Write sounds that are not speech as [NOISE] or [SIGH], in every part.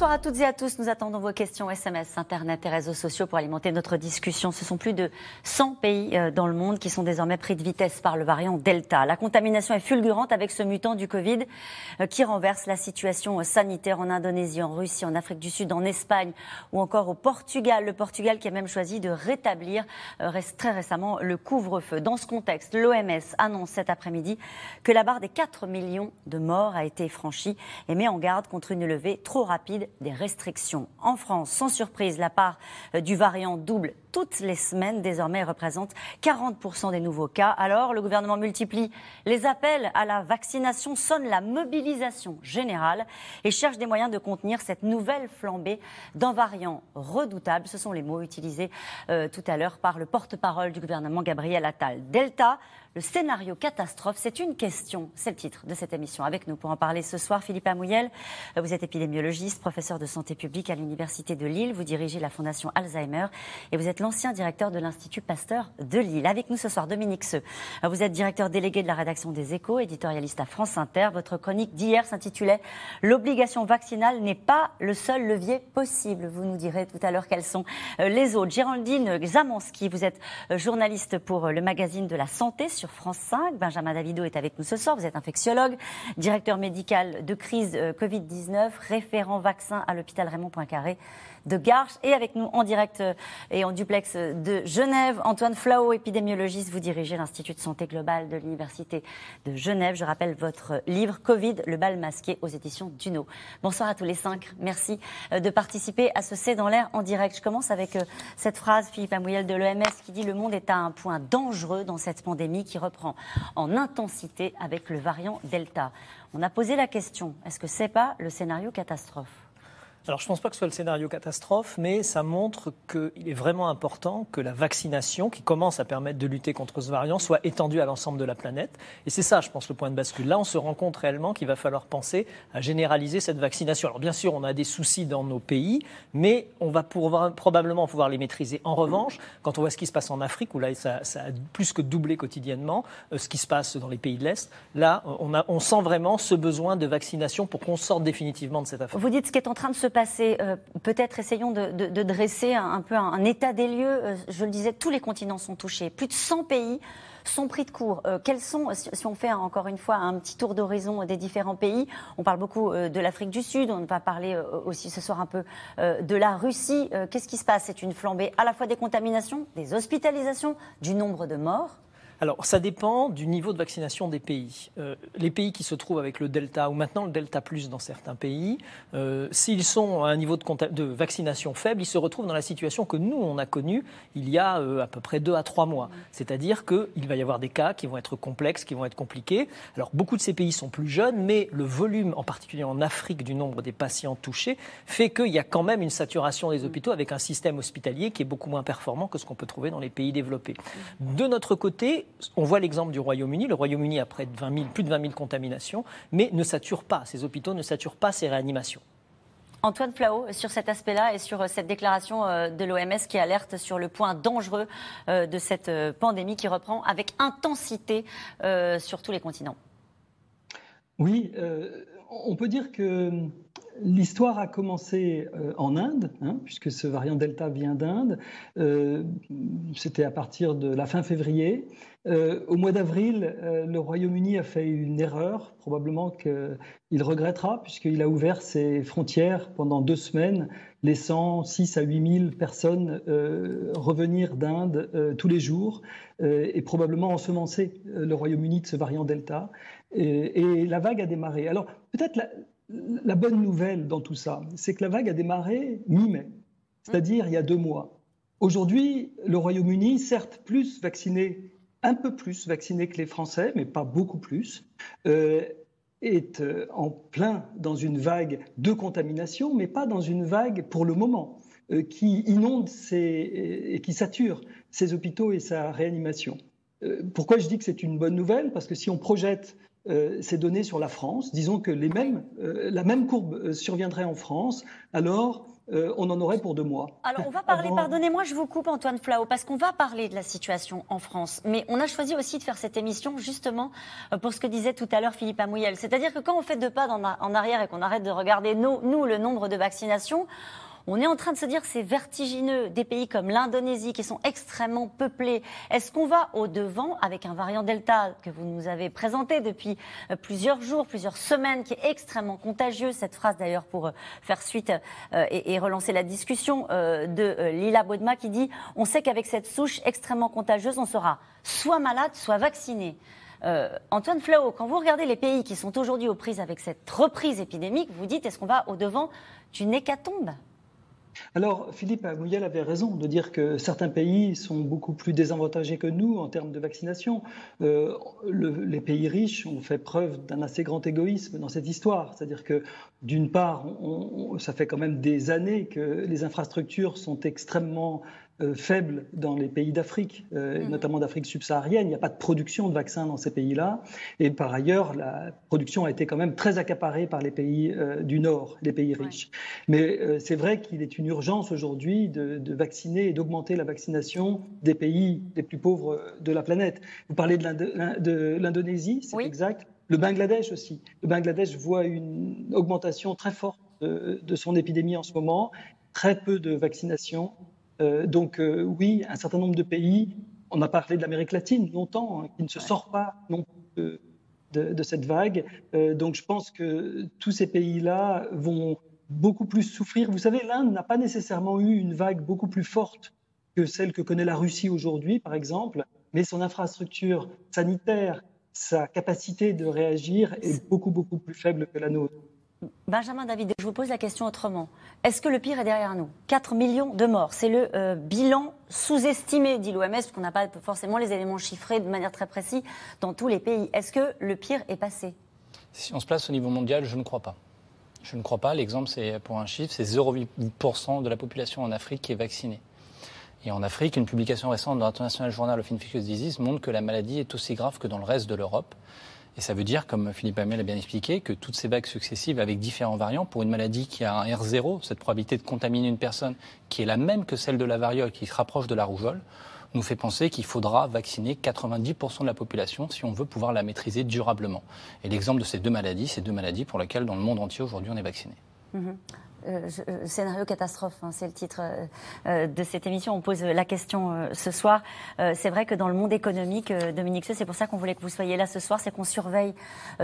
Bonsoir à toutes et à tous. Nous attendons vos questions SMS, Internet et réseaux sociaux pour alimenter notre discussion. Ce sont plus de 100 pays euh, dans le monde qui sont désormais pris de vitesse par le variant Delta. La contamination est fulgurante avec ce mutant du Covid euh, qui renverse la situation sanitaire en Indonésie, en Russie, en Afrique du Sud, en Espagne ou encore au Portugal. Le Portugal qui a même choisi de rétablir euh, très récemment le couvre-feu. Dans ce contexte, l'OMS annonce cet après-midi que la barre des 4 millions de morts a été franchie et met en garde contre une levée trop rapide des restrictions. En France, sans surprise, la part euh, du variant double toutes les semaines désormais représente 40% des nouveaux cas. Alors le gouvernement multiplie les appels à la vaccination, sonne la mobilisation générale et cherche des moyens de contenir cette nouvelle flambée d'un variant redoutable. Ce sont les mots utilisés euh, tout à l'heure par le porte-parole du gouvernement Gabriel Attal. Delta, le scénario catastrophe, c'est une question. C'est le titre de cette émission. Avec nous pour en parler ce soir, Philippe Amouyel. Vous êtes épidémiologiste, professeur de santé publique à l'Université de Lille. Vous dirigez la Fondation Alzheimer et vous êtes l'ancien directeur de l'Institut Pasteur de Lille. Avec nous ce soir, Dominique Seux. Vous êtes directeur délégué de la rédaction des Échos, éditorialiste à France Inter. Votre chronique d'hier s'intitulait L'obligation vaccinale n'est pas le seul levier possible. Vous nous direz tout à l'heure quels sont euh, les autres. Géraldine Zamanski, vous êtes euh, journaliste pour euh, le magazine de la santé sur France 5. Benjamin Davido est avec nous ce soir. Vous êtes infectiologue, directeur médical de crise euh, Covid-19, référent vaccin à l'hôpital Raymond Poincaré de Garches. Et avec nous en direct euh, et en duplex de Genève, Antoine Flao, épidémiologiste. Vous dirigez l'Institut de santé globale de l'Université de Genève. Je rappelle votre livre Covid, le bal masqué aux éditions Duno. Bonsoir à tous les cinq. Merci euh, de participer à ce C'est dans l'air en direct. Je commence avec euh, cette phrase, Philippe Amouyel de l'OMS, qui dit Le monde est à un point dangereux dans cette pandémie qui reprend en intensité avec le variant Delta. On a posé la question est-ce que c'est pas le scénario catastrophe? Alors je ne pense pas que ce soit le scénario catastrophe, mais ça montre qu'il est vraiment important que la vaccination, qui commence à permettre de lutter contre ce variant, soit étendue à l'ensemble de la planète. Et c'est ça, je pense, le point de bascule. Là, on se rend compte réellement qu'il va falloir penser à généraliser cette vaccination. Alors bien sûr, on a des soucis dans nos pays, mais on va probablement pouvoir les maîtriser. En revanche, quand on voit ce qui se passe en Afrique, où là, ça, a plus que doublé quotidiennement, euh, ce qui se passe dans les pays de l'Est, là, on, on sent vraiment ce besoin de vaccination pour qu'on sorte définitivement de cette affaire. Vous dites ce qui est en train de se passer. Euh, peut-être essayons de, dresser un, peu un, état des lieux. Euh, je le disais, tous les continents sont touchés. Plus de 100 pays sont pris de court. Euh, quels sont, si, on fait encore une fois un petit tour d'horizon des différents pays, on parle beaucoup de l'Afrique du Sud, on va parler aussi ce soir un peu de la Russie. Qu'est-ce qui se passe? C'est une flambée à la fois des contaminations, des hospitalisations, du nombre de morts alors, ça dépend du niveau de vaccination des pays. Euh, les pays qui se trouvent avec le Delta, ou maintenant le Delta Plus dans certains pays, euh, s'ils sont à un niveau de, vaccination faible, ils se retrouvent dans la situation que nous, on a connue il y a euh, à peu près deux à trois mois. C'est-à-dire qu'il va y avoir des cas qui vont être complexes, qui vont être compliqués. Alors, beaucoup de ces pays sont plus jeunes, mais le volume, en particulier en Afrique, du nombre des patients touchés, fait qu'il y a quand même une saturation des hôpitaux avec un système hospitalier qui est beaucoup moins performant que ce qu'on peut trouver dans les pays développés. De notre côté, on voit l'exemple du Royaume-Uni. Le Royaume-Uni a près de 20 000, plus de 20 000 contaminations, mais ne sature pas, ces hôpitaux ne saturent pas ces réanimations. Antoine Flao, sur cet aspect-là et sur euh, cette déclaration euh, de l'OMS qui alerte sur le point dangereux euh, de cette pandémie qui reprend avec intensité sur tous les continents. Oui, on peut dire que L'histoire a commencé euh, en Inde, hein, puisque ce variant Delta vient d'Inde. Euh, c'était à partir de la fin février. Euh, au mois d'avril, le Royaume-Uni a fait une erreur, probablement qu'il regrettera, puisqu'il a ouvert ses frontières pendant deux semaines, laissant 6 à 8 000 personnes revenir d'Inde tous les jours, et probablement ensemencer le Royaume-Uni de ce variant Delta. Et, la vague a démarré. Alors, peut-être la bonne nouvelle dans tout ça, c'est que la vague a démarré mi-mai, c'est-à-dire il y a deux mois. Aujourd'hui, le Royaume-Uni, certes plus vacciné, un peu plus vacciné que les Français, mais pas beaucoup plus, euh, est euh, en plein dans une vague de contamination, mais pas dans une vague pour le moment euh, qui inonde et qui sature ses hôpitaux et sa réanimation. pourquoi je dis que c'est une bonne nouvelle? Parce que si on projette ces données sur la France. Disons que les mêmes, la même courbe surviendrait en France, alors euh, on en aurait pour deux mois. Alors on va parler, pardonnez-moi, je vous coupe Antoine Flao, parce qu'on va parler de la situation en France. Mais on a choisi aussi de faire cette émission justement euh, pour ce que disait tout à l'heure Philippe Amouyel. C'est-à-dire que quand on fait deux pas en arrière et qu'on arrête de regarder nous le nombre de vaccinations, on est en train de se dire c'est vertigineux. Des pays comme l'Indonésie qui sont extrêmement peuplés. Est-ce qu'on va au devant avec un variant Delta que vous nous avez présenté depuis euh, plusieurs jours, plusieurs semaines, qui est extrêmement contagieux? Cette phrase d'ailleurs pour euh, faire suite euh, et, relancer la discussion de Lila Bodma qui dit on sait qu'avec cette souche extrêmement contagieuse, on sera soit malade, soit vacciné. Antoine Flao, quand vous regardez les pays qui sont aujourd'hui aux prises avec cette reprise épidémique, vous dites est-ce qu'on va au devant d'une hécatombe? Alors, Philippe Mouyel avait raison de dire que certains pays sont beaucoup plus désavantagés que nous en termes de vaccination. Euh, les pays riches ont fait preuve d'un assez grand égoïsme dans cette histoire. C'est-à-dire que, d'une part, ça fait quand même des années que les infrastructures sont extrêmement euh, faible dans les pays d'Afrique, euh, mhm. notamment d'Afrique subsaharienne. Il n'y a pas de production de vaccins dans ces pays-là. Et par ailleurs, la production a été quand même très accaparée par les pays euh, du Nord, les pays riches. Mais c'est vrai qu'il est une urgence aujourd'hui de, vacciner et d'augmenter la vaccination des pays les plus pauvres de la planète. Vous parlez de l'Indonésie, c'est exact. Le Bangladesh aussi. Le Bangladesh voit une augmentation très forte de son épidémie en ce moment, très peu de vaccination. Euh, donc euh, oui, un certain nombre de pays, on a parlé de l'Amérique latine longtemps, hein, qui ne se sort pas non de, de, cette vague. Euh, donc je pense que tous ces pays-là vont beaucoup plus souffrir. Vous savez, l'Inde n'a pas nécessairement eu une vague beaucoup plus forte que celle que connaît la Russie aujourd'hui, par exemple, mais son infrastructure sanitaire, sa capacité de réagir est beaucoup, beaucoup plus faible que la nôtre. Benjamin David, je vous pose la question autrement. Est-ce que le pire est derrière nous? 4 millions de morts, c'est le euh, bilan sous-estimé, dit l'OMS, parce qu'on n'a pas forcément les éléments chiffrés de manière très précise dans tous les pays. Est-ce que le pire est passé? Si on se place au niveau mondial, je ne crois pas. Je ne crois pas. L'exemple, c'est pour un chiffre, c'est 0,8% de la population en Afrique qui est vaccinée. Et en Afrique, une publication récente de l'International Journal of Infectious Disease montre que la maladie est aussi grave que dans le reste de l'Europe. Et ça veut dire, comme Philippe Hamel l'a bien expliqué, que toutes ces vagues successives avec différents variants, pour une maladie qui a un R0, cette probabilité de contaminer une personne qui est la même que celle de la variole, qui se rapproche de la rougeole, nous fait penser qu'il faudra vacciner 90% de la population si on veut pouvoir la maîtriser durablement. Et l'exemple de ces deux maladies, c'est deux maladies pour lesquelles dans le monde entier aujourd'hui on est vacciné. Mm-hmm. Euh, euh, scénario catastrophe, hein, c'est le titre euh, de cette émission. On pose la question ce soir. c'est vrai que dans le monde économique, Dominique c'est pour ça qu'on voulait que vous soyez là ce soir, c'est qu'on surveille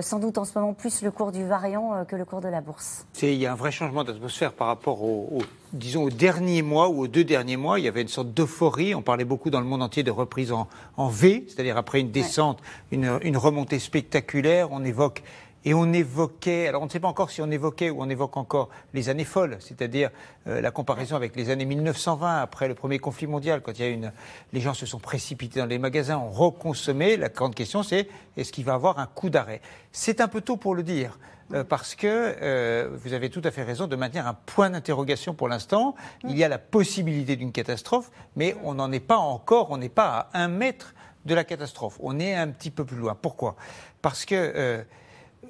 sans doute en ce moment plus le cours du variant que le cours de la bourse. Il y a un vrai changement d'atmosphère par rapport au, disons, aux derniers mois ou aux deux derniers mois. Il y avait une sorte d'euphorie. On parlait beaucoup dans le monde entier de reprise en, V, c'est-à-dire après une descente, une, une remontée spectaculaire. On évoque et on évoquait, alors on ne sait pas encore si on évoquait ou on évoque encore les années folles, c'est-à-dire euh, la comparaison avec les années 1920, après le premier conflit mondial, quand il y a une, les gens se sont précipités dans les magasins, ont reconsommé. La grande question, c'est est-ce qu'il va y avoir un coup d'arrêt? C'est un peu tôt pour le dire. Euh, parce que euh, vous avez tout à fait raison de maintenir un point d'interrogation pour l'instant. Il y a la possibilité d'une catastrophe, mais on n'en est pas encore, on n'est pas à un mètre de la catastrophe. On est un petit peu plus loin. Pourquoi? Parce que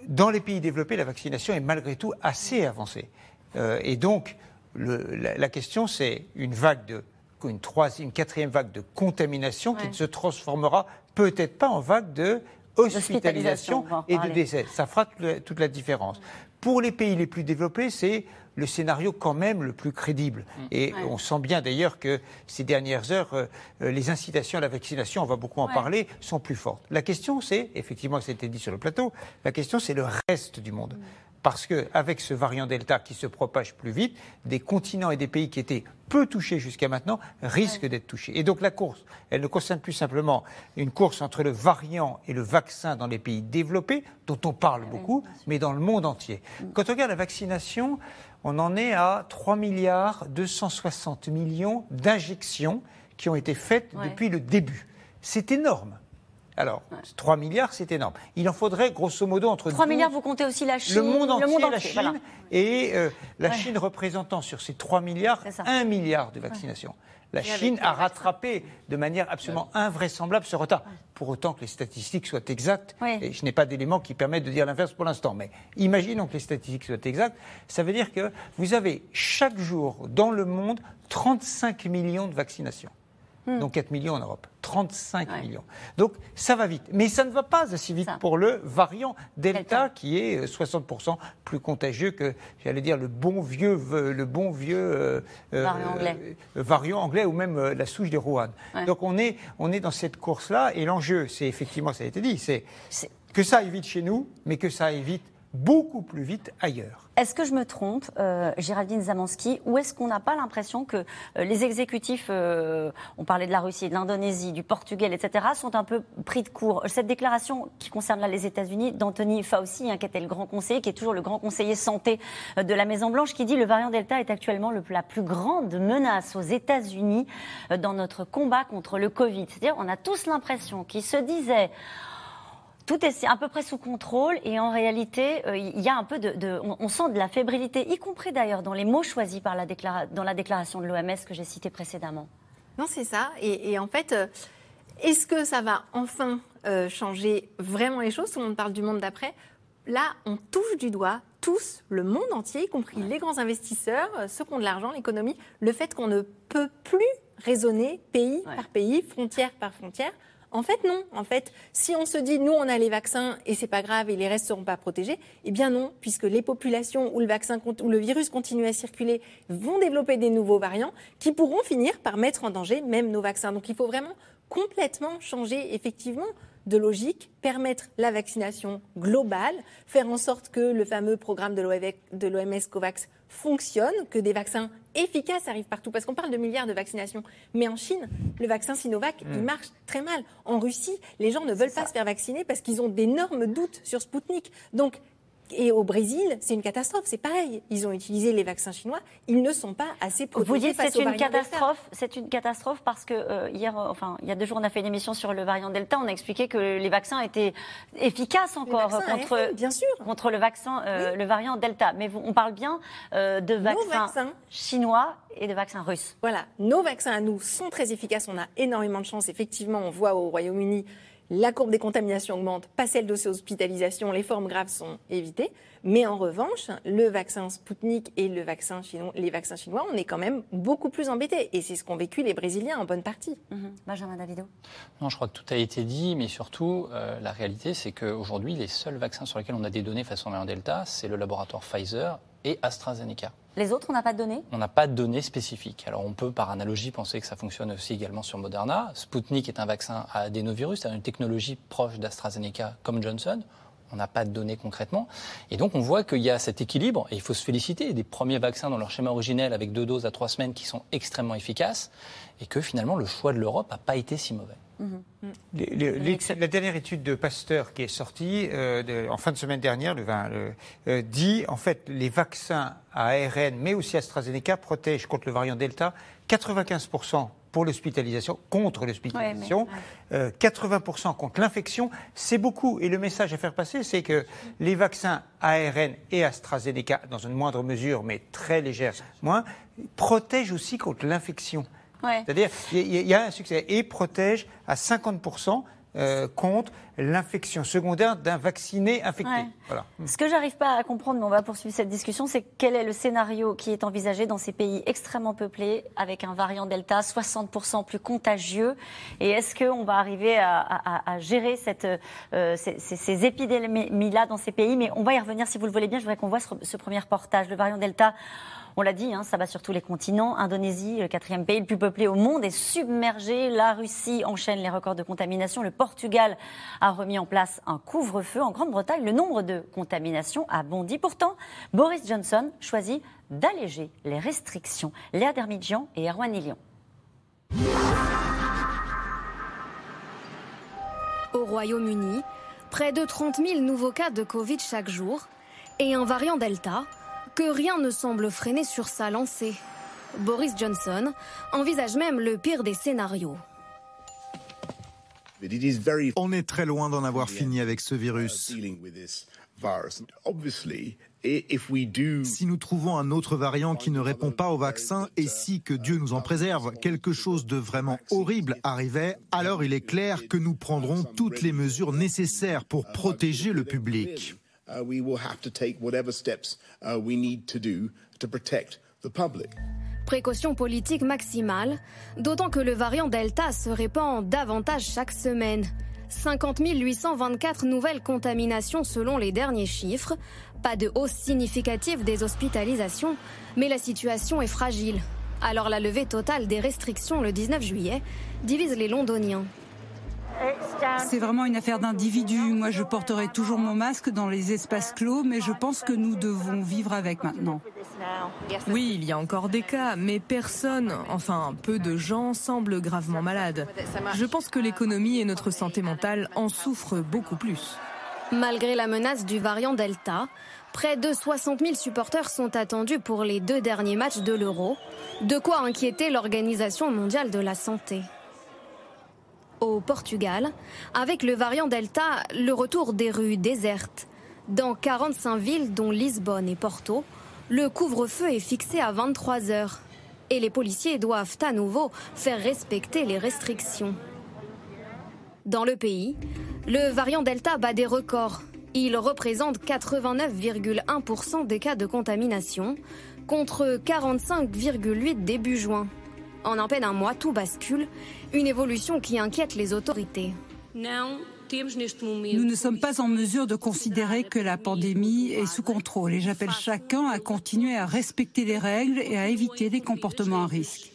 dans les pays développés, la vaccination est malgré tout assez avancée. Euh, et donc, la, question, c'est une vague de une troisième, une quatrième vague de contamination qui ne se transformera peut-être pas en vague de hospitalisation et de décès. Ça fera toute la différence. Pour les pays les plus développés, c'est le scénario quand même le plus crédible. Mm. Et on sent bien d'ailleurs que ces dernières heures, euh, euh, les incitations à la vaccination, on va beaucoup en parler, sont plus fortes. La question, c'est, effectivement, ça a été dit sur le plateau, la question, c'est le reste du monde. Mm parce qu'avec ce variant Delta qui se propage plus vite, des continents et des pays qui étaient peu touchés jusqu'à maintenant risquent d'être touchés. Et donc la course, elle ne concerne plus simplement une course entre le variant et le vaccin dans les pays développés, dont on parle beaucoup, mais dans le monde entier. Mm. Quand on regarde la vaccination, on en est à 3 milliards 260 millions d'injections qui ont été faites depuis le début. C'est énorme. Alors, 3 milliards, c'est énorme. Il en faudrait grosso modo entre 3 12 milliards, vous comptez aussi la Chine le monde entier, la entier, Chine, voilà. et euh, la Ouais. Chine représentant sur ces 3 milliards, C'est ça. 1 milliard de vaccinations. La Chine a vaccins. rattrapé de manière absolument invraisemblable ce retard. Pour autant que les statistiques soient exactes, Oui. et je n'ai pas d'éléments qui permettent de dire l'inverse pour l'instant, mais imaginons que les statistiques soient exactes, ça veut dire que vous avez chaque jour dans le monde 35 millions de vaccinations. Donc 4 millions en Europe. 35 Hmm. Ouais. millions. Donc ça va vite. Mais ça ne va pas assez vite Ça. pour le variant Delta, Delta. qui est euh, 60% plus contagieux que, j'allais dire, le bon vieux, euh, le bon vieux euh, euh, Variant anglais. euh, variant anglais ou même euh, la souche de Wuhan. Ouais. Donc on est, on est dans cette course-là et l'enjeu, c'est effectivement, ça a été dit, c'est C'est- que ça aille vite chez nous, mais que ça aille vite, beaucoup plus vite ailleurs. Est-ce que je me trompe, euh, Géraldine Zamansky, ou est-ce qu'on n'a pas l'impression que euh, les exécutifs, euh, on parlait de la Russie, de l'Indonésie, du Portugal, etc., sont un peu pris de court? Cette déclaration qui concerne là les États-Unis d'Anthony Fauci, hein, qui était le grand conseiller, qui est toujours le grand conseiller santé de la Maison-Blanche, qui dit le variant Delta est actuellement le- la plus grande menace aux États-Unis dans notre combat contre le Covid. C'est-à-dire, on a tous l'impression qu'ils se disaient tout est à peu près sous contrôle et en réalité, euh, il y a un peu de, de- on, on sent de la fébrilité, y compris d'ailleurs dans les mots choisis par la déclara- dans la déclaration de l'OMS que j'ai citée précédemment. Non, c'est ça. Et, et en fait, euh, est-ce que ça va enfin euh, changer vraiment les choses? Tout le monde parle du monde d'après. Là, on touche du doigt tous, le monde entier, y compris les grands investisseurs, ceux qui ont de l'argent, l'économie, le fait qu'on ne peut plus raisonner pays Ouais. par pays, frontière par frontière. En fait, non. En fait, si on se dit, nous, on a les vaccins et c'est pas grave et les restes seront pas protégés, eh bien non, puisque les populations où le où le virus continue à circuler vont développer des nouveaux variants qui pourront finir par mettre en danger même nos vaccins. Donc, il faut vraiment complètement changer, effectivement, de logique, permettre la vaccination globale, faire en sorte que le fameux programme de l'OMS de l'OMS COVAX fonctionne, que des vaccins efficaces arrivent partout. Parce qu'on parle de milliards de vaccinations. Mais en Chine, le vaccin Sinovac, il marche très mal. En Russie, les gens ne veulent pas se faire vacciner parce qu'ils ont d'énormes doutes sur Sputnik. Donc, et au Brésil, c'est une catastrophe. C'est pareil. Ils ont utilisé les vaccins chinois. Ils ne sont pas assez protégés Vous dites face c'est une catastrophe, c'est une catastrophe parce que euh, hier, euh, enfin il y a deux jours, on a fait une émission sur le variant Delta. On a expliqué que les vaccins étaient efficaces encore contre bien sûr. contre le vaccin, euh, le variant Delta. Mais vous- on parle bien de vaccins, vaccins. chinois et de vaccins russes. Voilà, nos vaccins à nous sont très efficaces. On a énormément de chance. Effectivement, on voit au Royaume-Uni, la courbe des contaminations augmente, pas celle de ces hospitalisations, les formes graves sont évitées. Mais en revanche, le vaccin Sputnik et le vaccin chinois, les vaccins chinois, on est quand même beaucoup plus embêtés. Et c'est ce qu'ont vécu les Brésiliens en bonne partie. Mhm. Benjamin Davido. Non, je crois que tout a été dit, mais surtout, euh, la réalité, c'est qu'aujourd'hui, les seuls vaccins sur lesquels on a des données façon variant Delta, c'est le laboratoire Pfizer et AstraZeneca. Les autres, on n'a pas de données? On n'a pas de données spécifiques. Alors on peut par analogie penser que ça fonctionne aussi également sur Moderna. Sputnik est un vaccin à adénovirus, c'est une technologie proche d'AstraZeneca comme Johnson. On n'a pas de données concrètement. Et donc on voit qu'il y a cet équilibre, et il faut se féliciter des premiers vaccins dans leur schéma originel avec deux doses à trois semaines qui sont extrêmement efficaces, et que finalement le choix de l'Europe n'a pas été si mauvais. Les- les- l'étude- la dernière étude de Pasteur qui est sortie euh, de- en fin de semaine dernière, le 20, le- euh, dit en fait les vaccins à ARN, mais aussi AstraZeneca, protègent contre le variant Delta 95% pour l'hospitalisation, contre l'hospitalisation, Ouais, mais- euh, 80% contre l'infection. C'est beaucoup. Et le message à faire passer, c'est que les vaccins ARN et AstraZeneca, dans une moindre mesure, mais très légère, moins, protègent aussi contre l'infection. Ouais. C'est-à-dire, il y, a- il y a un succès et protège à 50% euh, contre l'infection secondaire d'un vacciné infecté. Ouais. Voilà. Ce que j'arrive pas à comprendre, mais on va poursuivre cette discussion, c'est quel est le scénario qui est envisagé dans ces pays extrêmement peuplés, avec un variant Delta 60% plus contagieux, et est-ce qu'on va arriver à, à- à gérer cette, euh, ces épidémies-là dans ces pays? Mais on va y revenir si vous le voulez bien. Je voudrais qu'on voit ce, ce premier reportage. Le variant Delta, on l'a dit, hein, ça va sur tous les continents. Indonésie, le quatrième pays le plus peuplé au monde, est submergé. La Russie enchaîne les records de contamination. Le Portugal a remis en place un couvre-feu. En Grande-Bretagne, le nombre de contaminations a bondi. Pourtant, Boris Johnson choisit d'alléger les restrictions. Léa Dermidjian et Erwan Ilion. Au Royaume-Uni, près de 30 000 nouveaux cas de Covid chaque jour et un variant Delta que rien ne semble freiner sur sa lancée. Boris Johnson envisage même le pire des scénarios. On est très loin d'en avoir fini avec ce virus. Si nous trouvons un autre variant qui ne répond pas au vaccin et si, que Dieu nous en préserve, quelque chose de vraiment horrible arrivait, alors il est clair que nous prendrons toutes les mesures nécessaires pour protéger le public. Précaution politique maximale, d'autant que le variant Delta se répand davantage chaque semaine. 50 824 nouvelles contaminations selon les derniers chiffres. Pas de hausse significative des hospitalisations, mais la situation est fragile. Alors la levée totale des restrictions le 19 juillet divise les Londoniens. C'est vraiment une affaire d'individu. Moi, je porterai toujours mon masque dans les espaces clos, mais je pense que nous devons vivre avec maintenant. Oui, il y a encore des cas, mais personne, enfin peu de gens, semblent gravement malades. Je pense que l'économie et notre santé mentale en souffrent beaucoup plus. Malgré la menace du variant Delta, près de 60 000 supporters sont attendus pour les deux derniers matchs de l'Euro, de quoi inquiéter l'Organisation mondiale de la santé au Portugal, avec le variant Delta, le retour des rues désertes. Dans 45 villes, dont Lisbonne et Porto, le couvre-feu est fixé à 23 heures. Et les policiers doivent à nouveau faire respecter les restrictions. Dans le pays, le variant Delta bat des records. Il représente 89,1% des cas de contamination, contre 45,8 début juin. En à peine un mois, tout bascule, une évolution qui inquiète les autorités. Nous ne sommes pas en mesure de considérer que la pandémie est sous contrôle et j'appelle chacun à continuer à respecter les règles et à éviter des comportements à risque.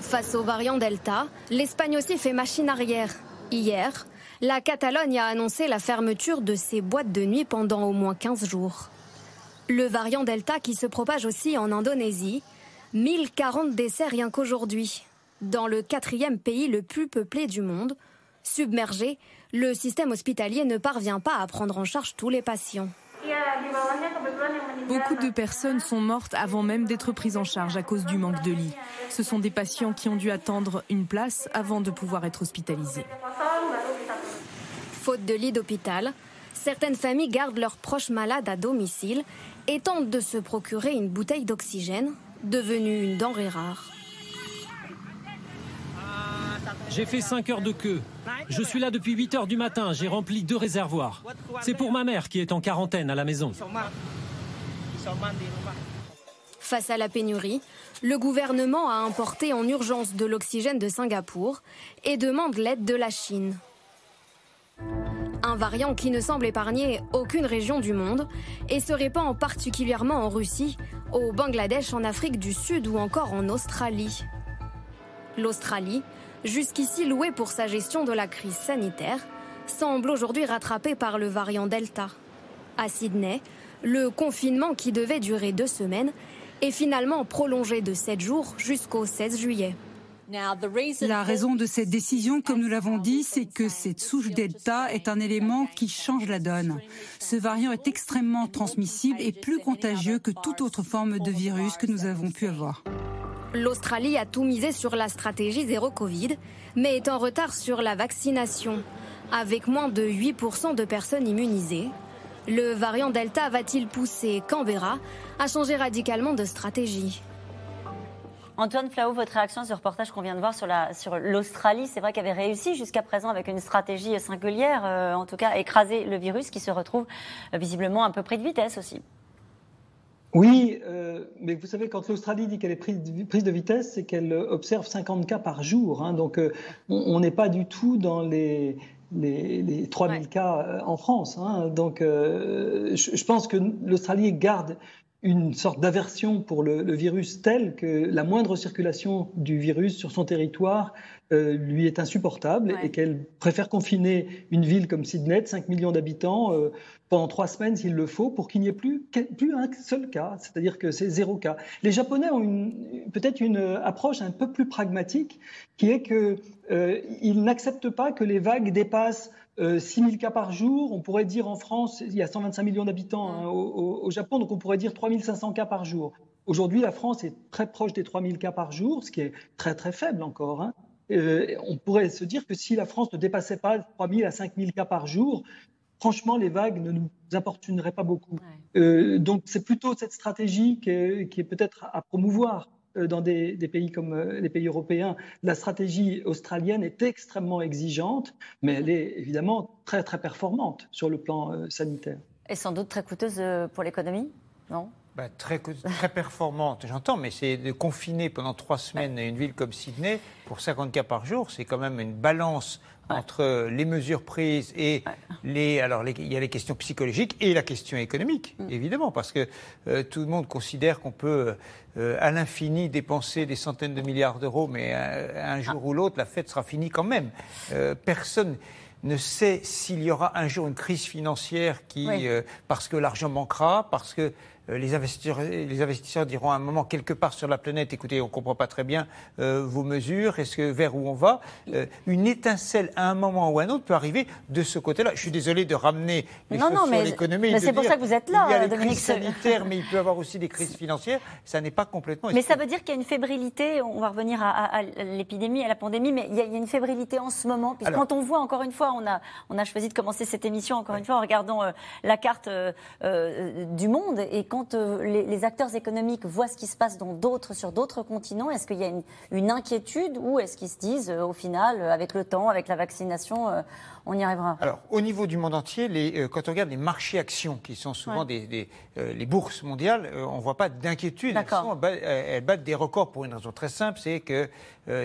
Face au variant Delta, l'Espagne aussi fait machine arrière. Hier, la Catalogne a annoncé la fermeture de ses boîtes de nuit pendant au moins 15 jours. Le variant Delta qui se propage aussi en Indonésie. 1040 décès rien qu'aujourd'hui. Dans le quatrième pays le plus peuplé du monde, submergé, le système hospitalier ne parvient pas à prendre en charge tous les patients. Beaucoup de personnes sont mortes avant même d'être prises en charge à cause du manque de lits. Ce sont des patients qui ont dû attendre une place avant de pouvoir être hospitalisés. Faute de lits d'hôpital, certaines familles gardent leurs proches malades à domicile et tentent de se procurer une bouteille d'oxygène, devenue une denrée rare. J'ai fait 5 heures de queue. Je suis là depuis 8 heures du matin. J'ai rempli deux réservoirs. C'est pour ma mère qui est en quarantaine à la maison. Face à la pénurie, le gouvernement a importé en urgence de l'oxygène de Singapour et demande l'aide de la Chine. Un variant qui ne semble épargner aucune région du monde et se répand particulièrement en Russie, au Bangladesh, en Afrique du Sud ou encore en Australie. L'Australie, jusqu'ici louée pour sa gestion de la crise sanitaire, semble aujourd'hui rattrapée par le variant Delta. À Sydney, le confinement qui devait durer deux semaines est finalement prolongé de sept jours jusqu'au 16 juillet. La raison de cette décision, comme nous l'avons dit, c'est que cette souche Delta est un élément qui change la donne. Ce variant est extrêmement transmissible et plus contagieux que toute autre forme de virus que nous avons pu avoir. L'Australie a tout misé sur la stratégie zéro Covid, mais est en retard sur la vaccination. Avec moins de 8% de personnes immunisées, le variant Delta va-t-il pousser Canberra à changer radicalement de stratégie? Antoine Flau, votre réaction à ce reportage qu'on vient de voir sur, sur l'Australie, c'est vrai qu'elle avait réussi jusqu'à présent avec une stratégie singulière, euh, en tout cas écraser le virus qui se retrouve euh, visiblement un peu près de vitesse aussi. Oui, euh, mais vous savez, quand l'Australie dit qu'elle est prise de, vitesse, c'est qu'elle observe 50 cas par jour. Hein. donc on n'est pas du tout dans les, les, 3000 cas en France. Hein. donc je, pense que l'Australie garde une sorte d'aversion pour le, virus telle que la moindre circulation du virus sur son territoire euh, lui est insupportable et qu'elle préfère confiner une ville comme Sydney, 5 millions d'habitants, euh, pendant trois semaines s'il le faut, pour qu'il n'y ait plus, plus un seul cas, c'est-à-dire que c'est zéro cas. Les Japonais ont peut-être une approche un peu plus pragmatique, qui est qu'ils euh, n'acceptent pas que les vagues dépassent 6 000 cas par jour. On pourrait dire en France, il y a 125 millions d'habitants hein, au, Japon, donc on pourrait dire 3 500 cas par jour. Aujourd'hui, la France est très proche des 3000 cas par jour, ce qui est très très faible encore. Hein. Euh, on pourrait se dire que si la France ne dépassait pas 3000 à 5000 cas par jour, franchement, les vagues ne nous importuneraient pas beaucoup. Euh, donc, c'est plutôt cette stratégie qui est, peut-être à promouvoir euh, dans des, pays comme les pays européens. La stratégie australienne est extrêmement exigeante, mais elle est évidemment très, très performante sur le plan sanitaire. Et sans doute très coûteuse pour l'économie, non? Bah, très, très performante, j'entends, mais c'est de confiner pendant trois semaines une ville comme Sydney pour 50 cas par jour, c'est quand même une balance entre les mesures prises et les. Alors, il y a les questions psychologiques et la question économique, mm. évidemment, parce que euh, tout le monde considère qu'on peut euh, à l'infini dépenser des centaines de milliards d'euros, mais un, jour ah. ou l'autre, la fête sera finie quand même. Euh, personne ne sait s'il y aura un jour une crise financière qui, parce que l'argent manquera, parce que euh, les investisseurs, les investisseurs diront à un moment quelque part sur la planète, écoutez, on ne comprend pas très bien euh, vos mesures, est-ce que vers où on va? Euh, Une étincelle à un moment ou à un autre peut arriver de ce côté-là. Je suis désolé de ramener les non, choses sur l'économie. Mais c'est pour ça que vous êtes là, Il y a les crises sanitaires, mais il peut y avoir aussi des [LAUGHS] crises financières. Ça n'est pas complètement. Mais ça veut dire qu'il y a une fébrilité. On va revenir à, l'épidémie, à la pandémie, mais il y, a, une fébrilité en ce moment. Puis quand on voit, encore une fois, on a, on a choisi de commencer cette émission, encore une fois, en regardant la carte du monde et quand euh, les, acteurs économiques voient ce qui se passe dans d'autres, sur d'autres continents, est-ce qu'il y a une, inquiétude ou est-ce qu'ils se disent, euh, au final, euh, avec le temps, avec la vaccination, on y arrivera? Alors, au niveau du monde entier, les, quand on regarde les marchés actions, qui sont souvent des, les bourses mondiales, on ne voit pas d'inquiétude. Elles, elles, battent des records pour une raison très simple, c'est que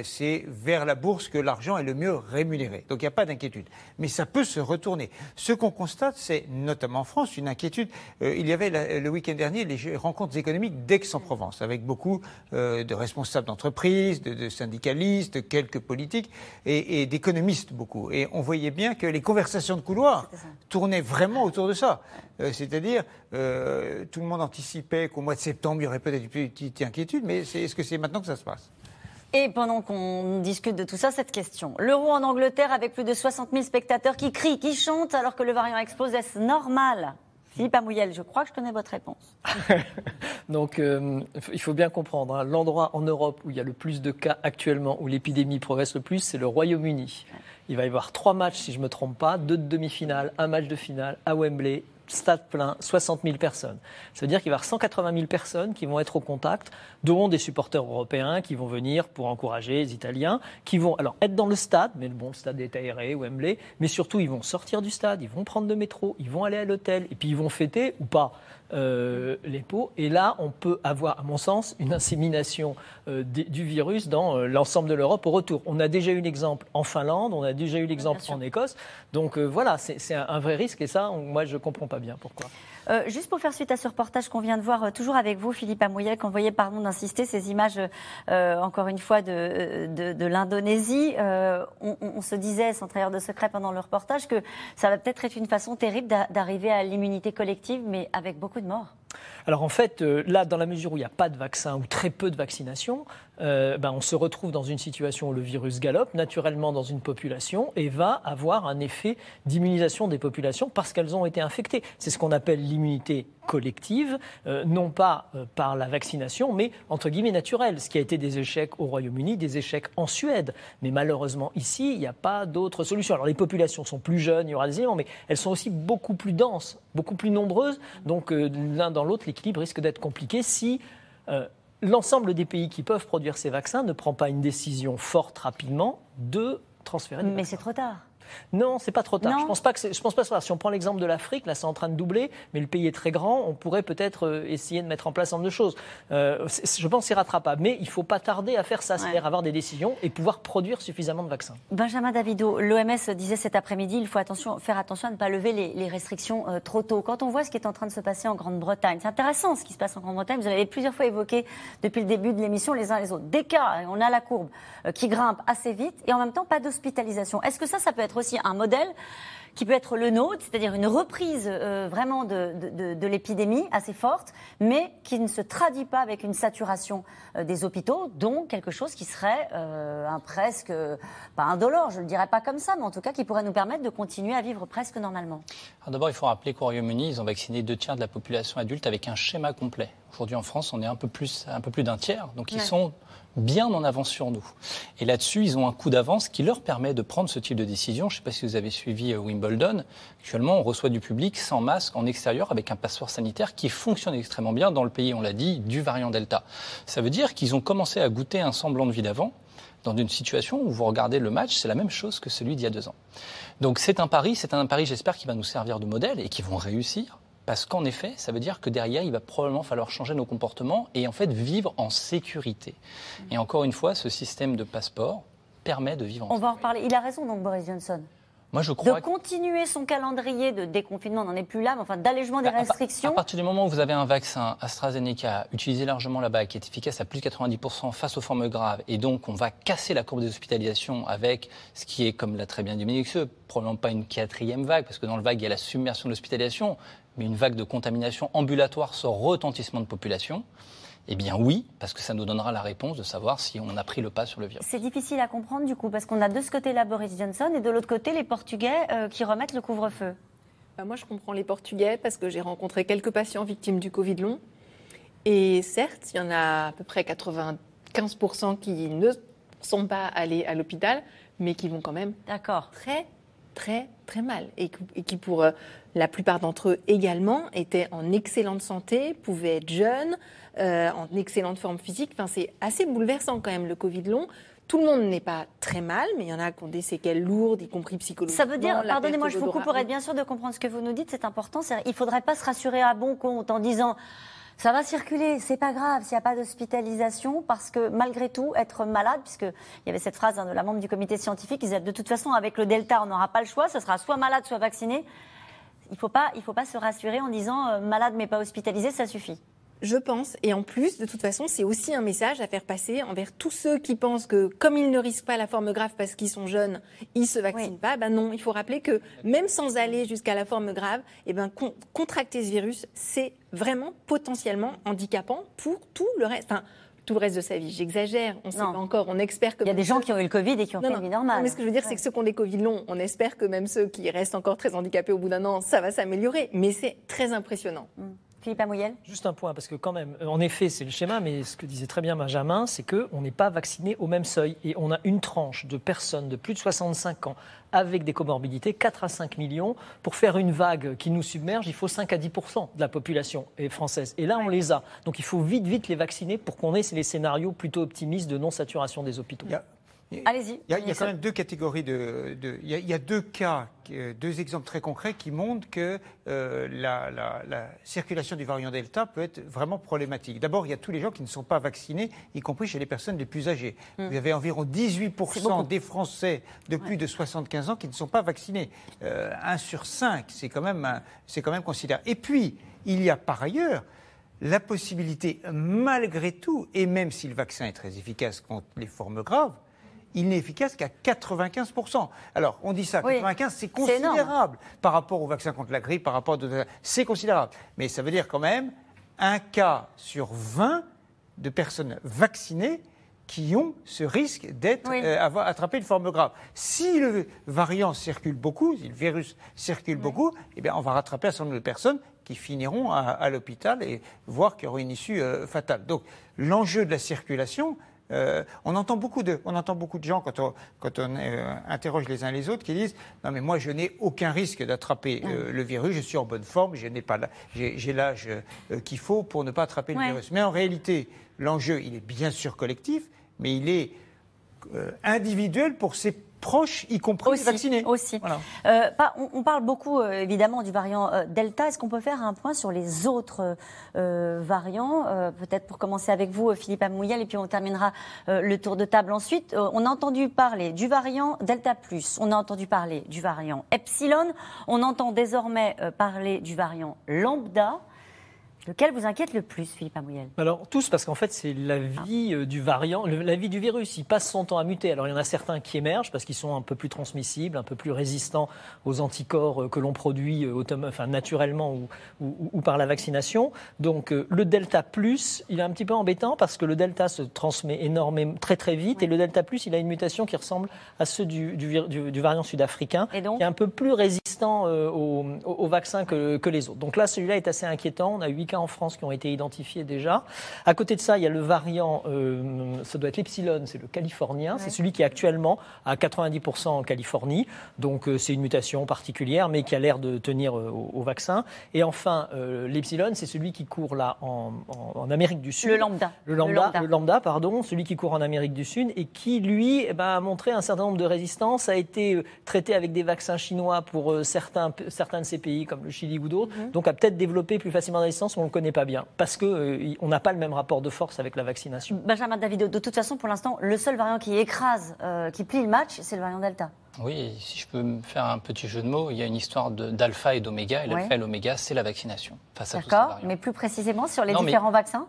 c'est vers la bourse que l'argent est le mieux rémunéré. Donc, il n'y a pas d'inquiétude. Mais ça peut se retourner. Ce qu'on constate, c'est notamment en France une inquiétude. il y avait le week-end dernier les rencontres économiques d'Aix-en-Provence, avec beaucoup euh, de responsables d'entreprises, de, syndicalistes, de quelques politiques et, d'économistes beaucoup. Et on voyait bien que les conversations de couloir tournaient vraiment autour de ça. Euh, c'est-à-dire, euh, tout le monde anticipait qu'au mois de septembre, il y aurait peut-être une petite inquiétude, mais est-ce que c'est maintenant que ça se passe? Et pendant qu'on discute de tout ça, cette question. L'euro en Angleterre avec plus de 60 000 spectateurs qui crient, qui chantent alors que le variant explose, est-ce normal Philippe je crois que je connais votre réponse. [LAUGHS] Donc, euh, il faut bien comprendre, hein, l'endroit en Europe où il y a le plus de cas actuellement, où l'épidémie progresse le plus, c'est le Royaume-Uni. Il va y avoir trois matchs, si je ne me trompe pas, deux de demi-finale, un match de finale à Wembley stade plein, 60 000 personnes. Ça veut dire qu'il va y avoir 180 000 personnes qui vont être au contact, dont des supporters européens qui vont venir pour encourager les Italiens, qui vont alors être dans le stade, mais bon, le stade est aéré, Wembley, mais surtout ils vont sortir du stade, ils vont prendre le métro, ils vont aller à l'hôtel, et puis ils vont fêter ou pas. Euh, les pots. Et là, on peut avoir, à mon sens, une insémination euh, du virus dans euh, l'ensemble de l'Europe au retour. On a déjà eu l'exemple en Finlande, on a déjà eu l'exemple en Écosse. Donc voilà, c'est un, vrai risque et ça, moi, je ne comprends pas bien pourquoi. Euh, juste pour faire suite à ce reportage qu'on vient de voir, euh, toujours avec vous, Philippe Amouyel, qu'on voyait, pardon d'insister, ces images, euh, encore une fois, de, de, l'Indonésie. On, se disait, sans trahir de secret pendant le reportage, que ça va peut-être être une façon terrible d'arriver à l'immunité collective, mais avec beaucoup de morts. Alors en fait, là, dans la mesure où il n'y a pas de vaccin ou très peu de vaccination, ben, on se retrouve dans une situation où le virus galope naturellement dans une population et va avoir un effet d'immunisation des populations parce qu'elles ont été infectées. C'est ce qu'on appelle l'immunité collective, euh, non pas euh, par la vaccination, mais entre guillemets naturelle, ce qui a été des échecs au Royaume-Uni, des échecs en Suède. Mais malheureusement, ici, il n'y a pas d'autre solution. Alors les populations sont plus jeunes, il y aura des éléments, mais elles sont aussi beaucoup plus denses, beaucoup plus nombreuses. Donc euh, l'un dans l'autre, l'équilibre risque d'être compliqué si l'ensemble des pays qui peuvent produire ces vaccins ne prend pas une décision forte rapidement de transférer. Mais c'est trop tard. Non, c'est pas trop tard. Je pense pas que je pense pas que Si on prend l'exemple de l'Afrique, là, c'est en train de doubler, mais le pays est très grand. On pourrait peut-être euh, essayer de mettre en place un de choses. Euh, je pense que c'est rattrapable, mais il faut pas tarder à faire ça, c'est-à-dire avoir des décisions et pouvoir produire suffisamment de vaccins. Benjamin Davido, l'OMS disait cet après-midi, il faut attention, faire attention à ne pas lever les, restrictions euh, trop tôt. Quand on voit ce qui est en train de se passer en Grande-Bretagne, c'est intéressant ce qui se passe en Grande-Bretagne. Vous avez plusieurs fois évoqué depuis le début de l'émission les uns les autres. Des cas, on a la courbe qui grimpe assez vite et en même temps pas d'hospitalisation. Est-ce que ça, ça peut être aussi un modèle qui peut être le nôtre, c'est-à-dire une reprise euh, vraiment de, l'épidémie assez forte, mais qui ne se traduit pas avec une saturation euh, des hôpitaux, donc quelque chose qui serait euh, un presque, pas indolore, je ne le dirais pas comme ça, mais en tout cas qui pourrait nous permettre de continuer à vivre presque normalement. D'abord, il faut rappeler qu'au Royaume-Uni, ils ont vacciné deux tiers de la population adulte avec un schéma complet Aujourd'hui en France, on est un peu plus, un peu plus d'un tiers. Donc ils sont bien en avance sur nous. Et là-dessus, ils ont un coup d'avance qui leur permet de prendre ce type de décision. Je ne sais pas si vous avez suivi euh, Wimbledon. Actuellement, on reçoit du public sans masque en extérieur avec un passeport sanitaire qui fonctionne extrêmement bien dans le pays, on l'a dit, du variant Delta. Ça veut dire qu'ils ont commencé à goûter un semblant de vie d'avant dans une situation où vous regardez le match, c'est la même chose que celui d'il y a deux ans. Donc c'est un pari, c'est un pari, j'espère, qui va nous servir de modèle et qui vont réussir. Parce qu'en effet, ça veut dire que derrière, il va probablement falloir changer nos comportements et en fait vivre en sécurité. Et encore une fois, ce système de passeport permet de vivre en On va en reparler. Il a raison donc Boris Johnson. Moi, je crois de continuer son calendrier de déconfinement, on n'en est plus là, mais enfin d'allègement des Bah, restrictions. À partir du moment où vous avez un vaccin AstraZeneca utilisé largement là-bas, qui est efficace à plus de 90% face aux formes graves, et donc on va casser la courbe des hospitalisations avec ce qui est, comme l'a très bien dit Ménixeux, probablement pas une quatrième vague, parce que dans le vague, il y a la submersion de l'hospitalisation, mais une vague de contamination ambulatoire sur retentissement de population. Eh bien oui, parce que ça nous donnera la réponse de savoir si on a pris le pas sur le virus. C'est difficile à comprendre du coup, parce qu'on a de ce côté-là Boris Johnson et de l'autre côté les Portugais euh, qui remettent le couvre-feu. Bah, moi, je comprends les Portugais parce que j'ai rencontré quelques patients victimes du Covid long. Et certes, il y en a à peu près 95% qui ne sont pas allés à l'hôpital, mais qui vont quand même D'accord. très, très, très mal. Et, qui- et qui, pour euh, la plupart d'entre eux également, étaient en excellente santé, pouvaient être jeunes, euh, en excellente forme physique. Enfin, c'est assez bouleversant quand même, le Covid long. Tout le monde n'est pas très mal, mais il y en a qui ont des séquelles lourdes, y compris psychologiquement. Ça veut dire, pardonnez-moi, je vous coupe pour être bien sûr de comprendre ce que vous nous dites, c'est important. Il ne faudrait pas se rassurer à bon compte en disant ça va circuler, c'est pas grave s'il n'y a pas d'hospitalisation, parce que malgré tout, être malade, puisqu'il y avait cette phrase hein, de la membre du comité scientifique, qui disait de toute façon, avec le Delta, on n'aura pas le choix, ce sera soit malade, soit vacciné. Il ne faut, pas- il faut pas se rassurer en disant euh, malade mais pas hospitalisé, ça suffit. Je pense, et en plus, de toute façon, c'est aussi un message à faire passer envers tous ceux qui pensent que, comme ils ne risquent pas la forme grave parce qu'ils sont jeunes, ils se vaccinent pas. Ben non, il faut rappeler que même sans aller jusqu'à la forme grave, eh ben, con- contracter ce virus, c'est vraiment potentiellement handicapant pour tout le reste. Enfin, tout le reste de sa vie. J'exagère, on ne sait pas encore, on espère que... Il y a des gens qui ont eu le Covid et qui ont non, fait non. une vie normale. Non, mais ce que je veux dire, c'est que ceux qui ont des Covid longs, on espère que même ceux qui restent encore très handicapés au bout d'un an, ça va s'améliorer. Mais c'est très impressionnant. Philippe Amouyel Juste un point, parce que quand même, euh, en effet, c'est le schéma, mais ce que disait très bien Benjamin, c'est qu'on n'est pas vacciné au même seuil. Et on a une tranche de personnes de plus de 65 ans avec des comorbidités, 4 à 5 millions. Pour faire une vague qui nous submerge, il faut 5 à 10% de la population française. Et là, on les a. Donc il faut vite, vite les vacciner pour qu'on ait les scénarios plutôt optimistes de non-saturation des hôpitaux. Il y a- Allez-y. Il y a, il y a quand même deux catégories de. de- il, y a, il y a deux cas, euh, deux exemples très concrets qui montrent que euh, la, la- la circulation du variant Delta peut être vraiment problématique. D'abord, il y a tous les gens qui ne sont pas vaccinés, y compris chez les personnes les plus âgées. Vous avez environ 18% des Français de plus de 75 ans qui ne sont pas vaccinés. Euh, 1 sur 5, c'est quand, même quand même considérable. Et puis, il y a par ailleurs la possibilité, malgré tout, et même si le vaccin est très efficace contre les formes graves, il n'est efficace qu'à 95%. Alors, on dit ça, Oui. 95, c'est C'est considérable par rapport au vaccin contre la grippe, par rapport à... C'est considérable. Mais ça veut dire quand même un cas sur 20 de personnes vaccinées qui ont ce risque d'être Oui. euh, une forme grave. Si le variant circule beaucoup, si le virus circule beaucoup, eh bien, on va rattraper un certain nombre de personnes qui finiront à, à l'hôpital et voir qu'il y aura une issue euh, fatale. Donc, l'enjeu de la circulation, euh, on, entend beaucoup de, on entend beaucoup de gens, quand on, quand on euh, interroge les uns les autres, qui disent Non, mais moi, je n'ai aucun risque d'attraper euh, le virus, je suis en bonne forme, j'ai l'âge qu'il faut pour ne pas attraper Ouais. le virus. Mais en réalité, l'enjeu, il est bien sûr collectif, mais il est individuel pour ses proches, y compris les Aussi, vaccinés. aussi. Voilà. Euh, pas- on, on parle beaucoup euh, évidemment du variant euh, Delta. Est-ce qu'on peut faire un point sur les autres variants Peut-être pour commencer avec vous, Philippe Amouyel, et puis on terminera le tour de table ensuite. On a entendu parler du variant Delta Plus, on a entendu parler du variant Epsilon, on entend désormais parler du variant Lambda. Lequel vous inquiète le plus, Philippe Amouyel Alors tous, parce qu'en fait, c'est la vie euh, du variant, la vie du virus. Il passe son temps à muter. Alors il y en a certains qui émergent parce qu'ils sont un peu plus transmissibles, un peu plus résistants aux anticorps euh, que l'on produit euh, enfin, naturellement ou, ou- ou par la vaccination. Donc le delta plus, il est un petit peu embêtant parce que le delta se transmet énormément, très très vite, et le delta plus, il a une mutation qui ressemble à ceux du, du vir- du- du variant sud-africain, Et donc qui est un peu plus résistant euh, au, au- au vaccin que, que les autres. Donc là, celui-là est assez inquiétant. On a 8 cas en France qui ont été identifiés déjà. À côté de ça, il y a le variant, euh, ça doit être l'Epsilon, c'est le californien. C'est celui qui est actuellement à 90% en Californie. Donc euh, c'est une mutation particulière, mais qui a l'air de tenir au, au vaccin. Et enfin, l'Epsilon, c'est celui qui court là en, en- en Amérique du Sud. Le lambda. Le lambda, le lambda, pardon, celui qui court en Amérique du Sud et qui, lui, eh ben, a montré un certain nombre de résistances, a été traité avec des vaccins chinois pour certains, certains de ces pays, comme le Chili ou d'autres, Mhm. donc a peut-être développé plus facilement de résistance, on ne le connaît pas bien, parce qu'on n'a pas le même rapport de force avec la vaccination. Benjamin Davido, de toute façon, pour l'instant, le seul variant qui écrase, euh, qui plie le match, c'est le variant Delta. Oui, si je peux me faire un petit jeu de mots, il y a une histoire de- d'alpha et d'oméga, et l'alpha Ouais. et l'oméga, c'est la vaccination face à tous ces D'accord. Mais plus précisément sur les Non, mais- différents vaccins?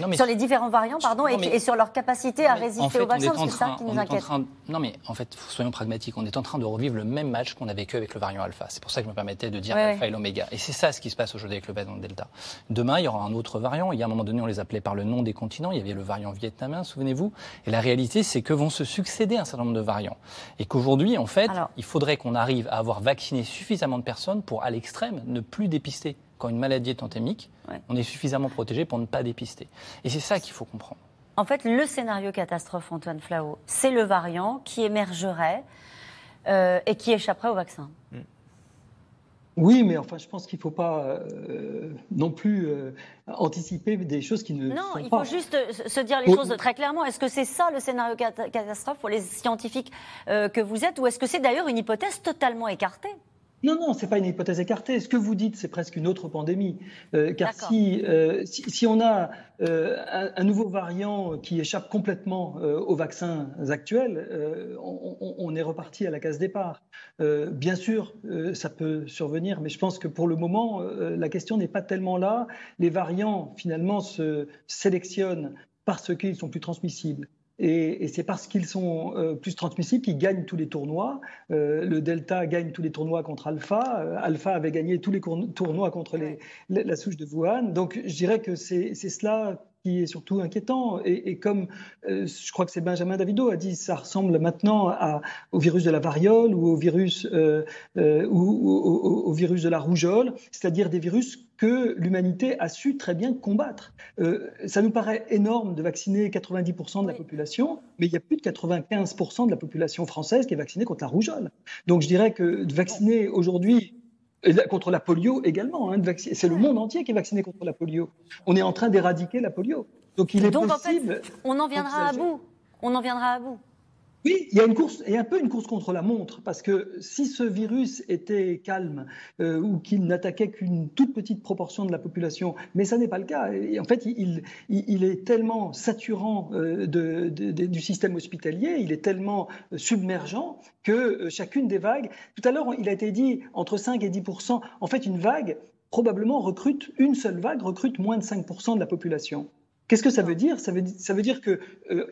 Non, mais- Sur les différents variants, pardon, Non, et, mais- et sur leur capacité à résister en fait, au vaccin, c'est ça qui nous inquiète. train- Non, mais en fait, soyons pragmatiques. On est en train de revivre le même match qu'on a vécu avec le variant alpha. C'est pour ça que je me permettais de dire Ouais, alpha ouais. et l'oméga. Et c'est ça ce qui se passe aujourd'hui avec le variant delta. Demain, il y aura un autre variant. Il y a un moment donné, on les appelait par le nom des continents. Il y avait le variant vietnamien, souvenez-vous. Et la réalité, c'est que vont se succéder un certain nombre de variants. Et qu'aujourd'hui, en fait, Alors- il faudrait qu'on arrive à avoir vacciné suffisamment de personnes pour, à l'extrême, ne plus dépister. Quand une maladie est endémique, Ouais. on est suffisamment protégé pour ne pas dépister. Et c'est ça qu'il faut comprendre. En fait, le scénario catastrophe, Antoine Flao, c'est le variant qui émergerait euh, et qui échapperait au vaccin. Oui, mais enfin, je pense qu'il ne faut pas euh, non plus euh, anticiper des choses qui ne Non, sont il pas. faut juste se dire les choses très clairement. Est-ce que c'est ça le scénario cat- catastrophe pour les scientifiques euh, que vous êtes, ou est-ce que c'est d'ailleurs une hypothèse totalement écartée? Non, non, c'est pas une hypothèse écartée. Ce que vous dites, c'est presque une autre pandémie. Euh, car si, euh, si, si on a euh, un, un nouveau variant qui échappe complètement aux vaccins actuels, on, on- est reparti à la case départ. Bien sûr, ça peut survenir, mais je pense que pour le moment, la question n'est pas tellement là. Les variants, finalement, se sélectionnent parce qu'ils sont plus transmissibles. Et, et c'est parce qu'ils sont euh, plus transmissibles qu'ils gagnent tous les tournois. Euh, le Delta gagne tous les tournois contre Alpha. Euh, Alpha avait gagné tous les tournois contre les- la, la souche de Wuhan. Donc je dirais que c'est cela qui est surtout inquiétant. Et, et comme je crois que c'est Benjamin Davido a dit, ça ressemble maintenant à- au virus de la variole ou au virus, ou, ou- ou- au virus de la rougeole, c'est-à-dire des virus que l'humanité a su très bien combattre. Euh, ça nous paraît énorme de vacciner 90% de la Oui. population, mais il y a plus de 95% de la population française qui est vaccinée contre la rougeole. Donc je dirais que de vacciner aujourd'hui contre la polio également, hein, c'est le monde entier qui est vacciné contre la polio. On est en train d'éradiquer la polio. Donc il est Donc, en fait, possible. On en viendra à bout. On en viendra à bout. Oui, il y a une course, a un peu une course contre la montre, parce que si ce virus était calme euh, ou qu'il n'attaquait qu'une toute petite proportion de la population, mais ça n'est pas le cas. Et en fait, il, est tellement saturant euh, du système hospitalier, il est tellement euh, submergent que chacune des vagues. Tout à l'heure, il a été dit entre 5 et 10 En fait, une vague probablement recrute une seule vague recrute moins de 5 de la population. Qu'est-ce que ça veut dire? Ça veut, di- ça veut dire qu'il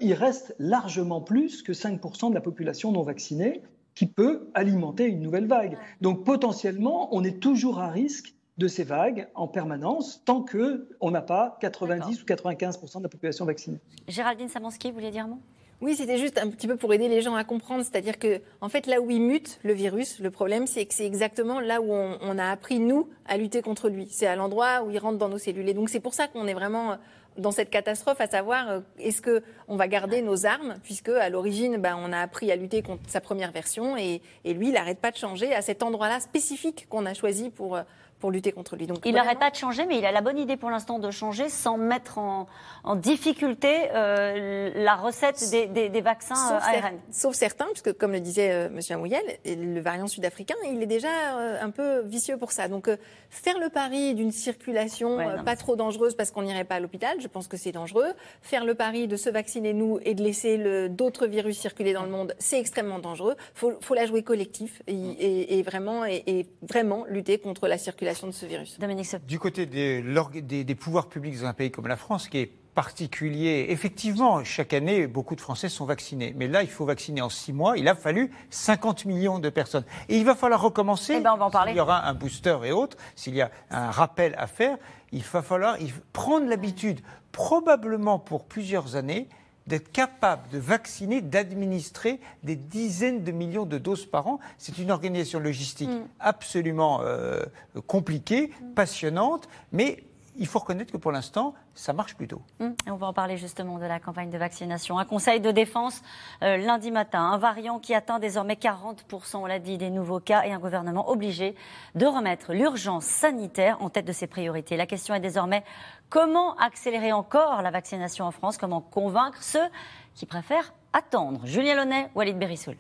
il reste largement plus que 5% de la population non vaccinée qui peut alimenter une nouvelle vague. Donc potentiellement, on est toujours à risque de ces vagues en permanence tant qu'on n'a pas 90 ou 95% de la population vaccinée. Géraldine Samansky, vous vouliez dire un mot? Oui, c'était juste un petit peu pour aider les gens à comprendre. C'est-à-dire que, en fait, là où il mute le virus, le problème, c'est que c'est exactement là où on, on a appris, nous, à lutter contre lui. C'est à l'endroit où il rentre dans nos cellules. Et donc, c'est pour ça qu'on est vraiment euh, dans cette catastrophe, à savoir, euh, est-ce que on va garder nos armes, puisque à l'origine, ben, on a appris à lutter contre sa première version, et, lui, il n'arrête pas de changer à cet endroit-là spécifique qu'on a choisi pour, euh, pour lutter contre lui. Donc, Il n'arrête pas de changer, mais il a la bonne idée pour l'instant de changer sans mettre en, en difficulté euh, la recette des, des- des vaccins euh, Sauf, cer- ARN. sauf certains, puisque comme le disait euh, M. Amouyel, le variant sud-africain, il est déjà euh, un peu vicieux pour ça. Donc euh, faire le pari d'une circulation Ouais, euh, non, pas trop dangereuse parce qu'on n'irait pas à l'hôpital, je pense que c'est dangereux. Faire le pari de se vacciner nous et de laisser d'autres virus circuler dans le monde, c'est extrêmement dangereux. faut, faut la jouer collectif et, et- et vraiment, et, et vraiment lutter contre la circulation de ce virus. Dominique. Du côté des, l'org- des- des pouvoirs publics dans un pays comme la France, qui est particulier, effectivement, chaque année, beaucoup de Français sont vaccinés. Mais là, il faut vacciner en six mois. Il a fallu 50 millions de personnes. Et il va falloir recommencer. Eh ben, on va en parler. S'il y aura un booster et autres, s'il y a un rappel à faire, il va falloir il- prendre l'habitude, probablement pour plusieurs années, d'être capable de vacciner, d'administrer des dizaines de millions de doses par an. C'est une organisation logistique Mm. absolument euh, compliquée, passionnante, mais il faut reconnaître que pour l'instant, ça marche plutôt. Hum, on va en parler justement de la campagne de vaccination. Un conseil de défense euh, lundi matin, un variant qui atteint désormais 40%, on l'a dit, des nouveaux cas et un gouvernement obligé de remettre l'urgence sanitaire en tête de ses priorités. La question est désormais comment accélérer encore la vaccination en France, comment convaincre ceux qui préfèrent attendre? Julien Launay, Walid Berissoul.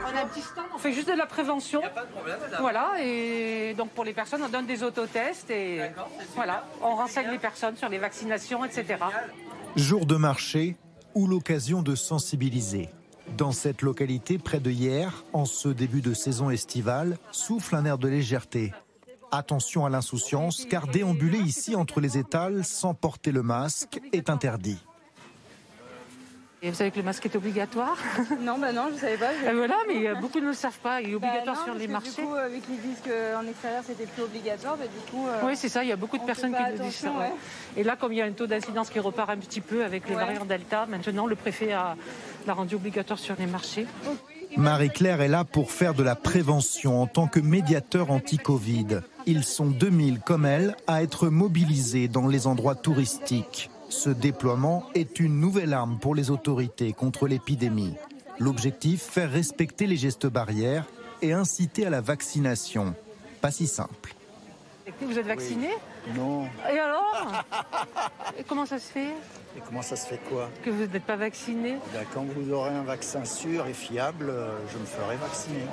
On a on fait juste de la prévention. Voilà, et donc pour les personnes, on donne des autotests et voilà, on renseigne les personnes sur les vaccinations, etc. Jour de marché ou l'occasion de sensibiliser. Dans cette localité, près de hier, en ce début de saison estivale, souffle un air de légèreté. Attention à l'insouciance, car déambuler ici entre les étals sans porter le masque est interdit. Et vous savez que le masque est obligatoire [LAUGHS] Non, bah non, je ne savais pas. Et voilà, mais beaucoup ne le savent pas. Il est bah obligatoire sur les marchés. Du coup, vu qu'ils disent qu'en extérieur c'était plus obligatoire, du coup. Euh, oui, c'est ça. Il y a beaucoup de personnes qui nous disent ça. Et là, comme il y a un taux d'incidence qui repart un petit peu avec les variants Delta, maintenant le préfet l'a rendu obligatoire sur les marchés. Marie-Claire est là pour faire de la prévention en tant que médiateur anti-Covid. Ils sont 2000 comme elle à être mobilisés dans les endroits touristiques. Ce déploiement est une nouvelle arme pour les autorités contre l'épidémie. L'objectif, faire respecter les gestes barrières et inciter à la vaccination. Pas si simple. Vous êtes vacciné Non. Et alors? Et comment ça se fait? Et comment ça se fait quoi Que vous n'êtes pas vacciné ben, Quand vous aurez un vaccin sûr et fiable, euh, je me ferai vacciner.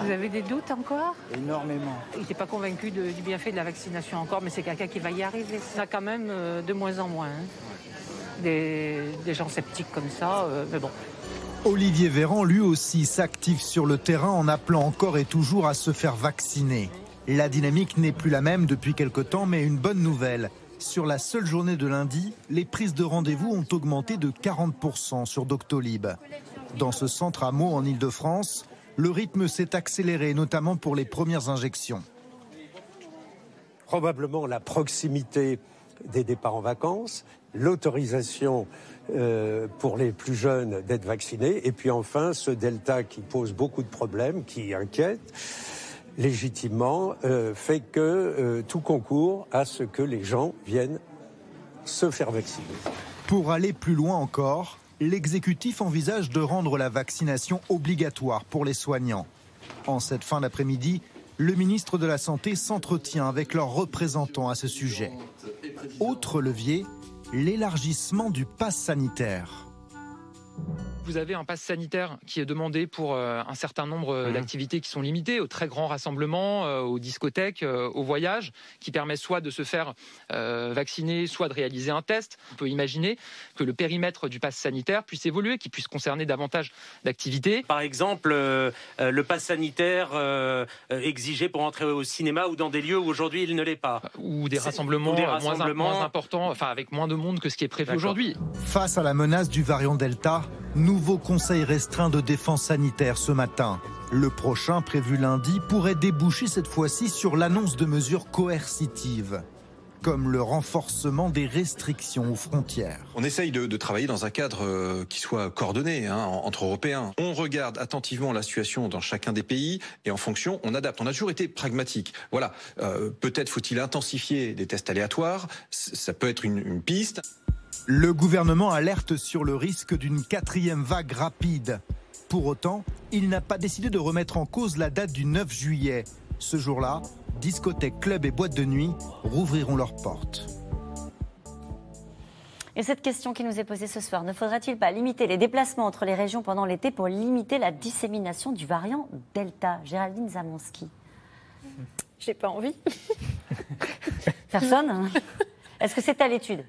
Vous avez des doutes encore Énormément. Il n'était pas convaincu du bienfait de la vaccination encore, mais c'est quelqu'un qui va y arriver. Ça quand même euh, de moins en moins. Hein. Des, gens sceptiques comme ça, euh, mais bon. Olivier Véran, lui aussi, s'active sur le terrain en appelant encore et toujours à se faire vacciner. La dynamique n'est plus la même depuis quelque temps, mais une bonne nouvelle. Sur la seule journée de lundi, les prises de rendez-vous ont augmenté de 40% sur Doctolib. Dans ce centre à Meaux en Ile-de-France, le rythme s'est accéléré, notamment pour les premières injections. Probablement la proximité des départs en vacances, l'autorisation euh, pour les plus jeunes d'être vaccinés, et puis enfin ce delta qui pose beaucoup de problèmes, qui inquiète légitimement, euh, fait que euh, tout concourt à ce que les gens viennent se faire vacciner. Pour aller plus loin encore, l'exécutif envisage de rendre la vaccination obligatoire pour les soignants. En cette fin d'après-midi, le ministre de la Santé s'entretient avec leurs représentants à ce sujet. Autre levier, l'élargissement du pass sanitaire. Vous avez un pass sanitaire qui est demandé pour euh, un certain nombre euh, mmh. d'activités qui sont limitées, aux très grands rassemblements, euh, aux discothèques, aux voyages, qui permet soit de se faire vacciner, soit de réaliser un test. On peut imaginer que le périmètre du pass sanitaire puisse évoluer, qu'il puisse concerner davantage d'activités. Par exemple, le pass sanitaire exigé pour entrer au cinéma ou dans des lieux où aujourd'hui il ne l'est pas. Ou des rassemblements, Moins, importants, enfin avec moins de monde que ce qui est prévu aujourd'hui. Face à la menace du variant Delta, Nouveau conseil restreint de défense sanitaire ce matin. Le prochain, prévu lundi, pourrait déboucher cette fois-ci sur l'annonce de mesures coercitives comme le renforcement des restrictions aux frontières. On essaye de, travailler dans un cadre euh, qui soit coordonné hein, entre Européens. On regarde attentivement la situation dans chacun des pays et en fonction, on adapte. On a toujours été pragmatique. Voilà, euh, peut-être faut-il intensifier des tests aléatoires, ça peut être une piste. Le gouvernement alerte sur le risque d'une quatrième vague rapide. Pour autant, il n'a pas décidé de remettre en cause la date du 9 juillet. Ce jour-là, discothèques, clubs et boîtes de nuit rouvriront leurs portes. Et cette question qui nous est posée ce soir, ne faudrait-il pas limiter les déplacements entre les régions pendant l'été pour limiter la dissémination du variant Delta? Géraldine Zamonski. J'ai pas envie. Personne hein Est-ce que c'est à l'étude?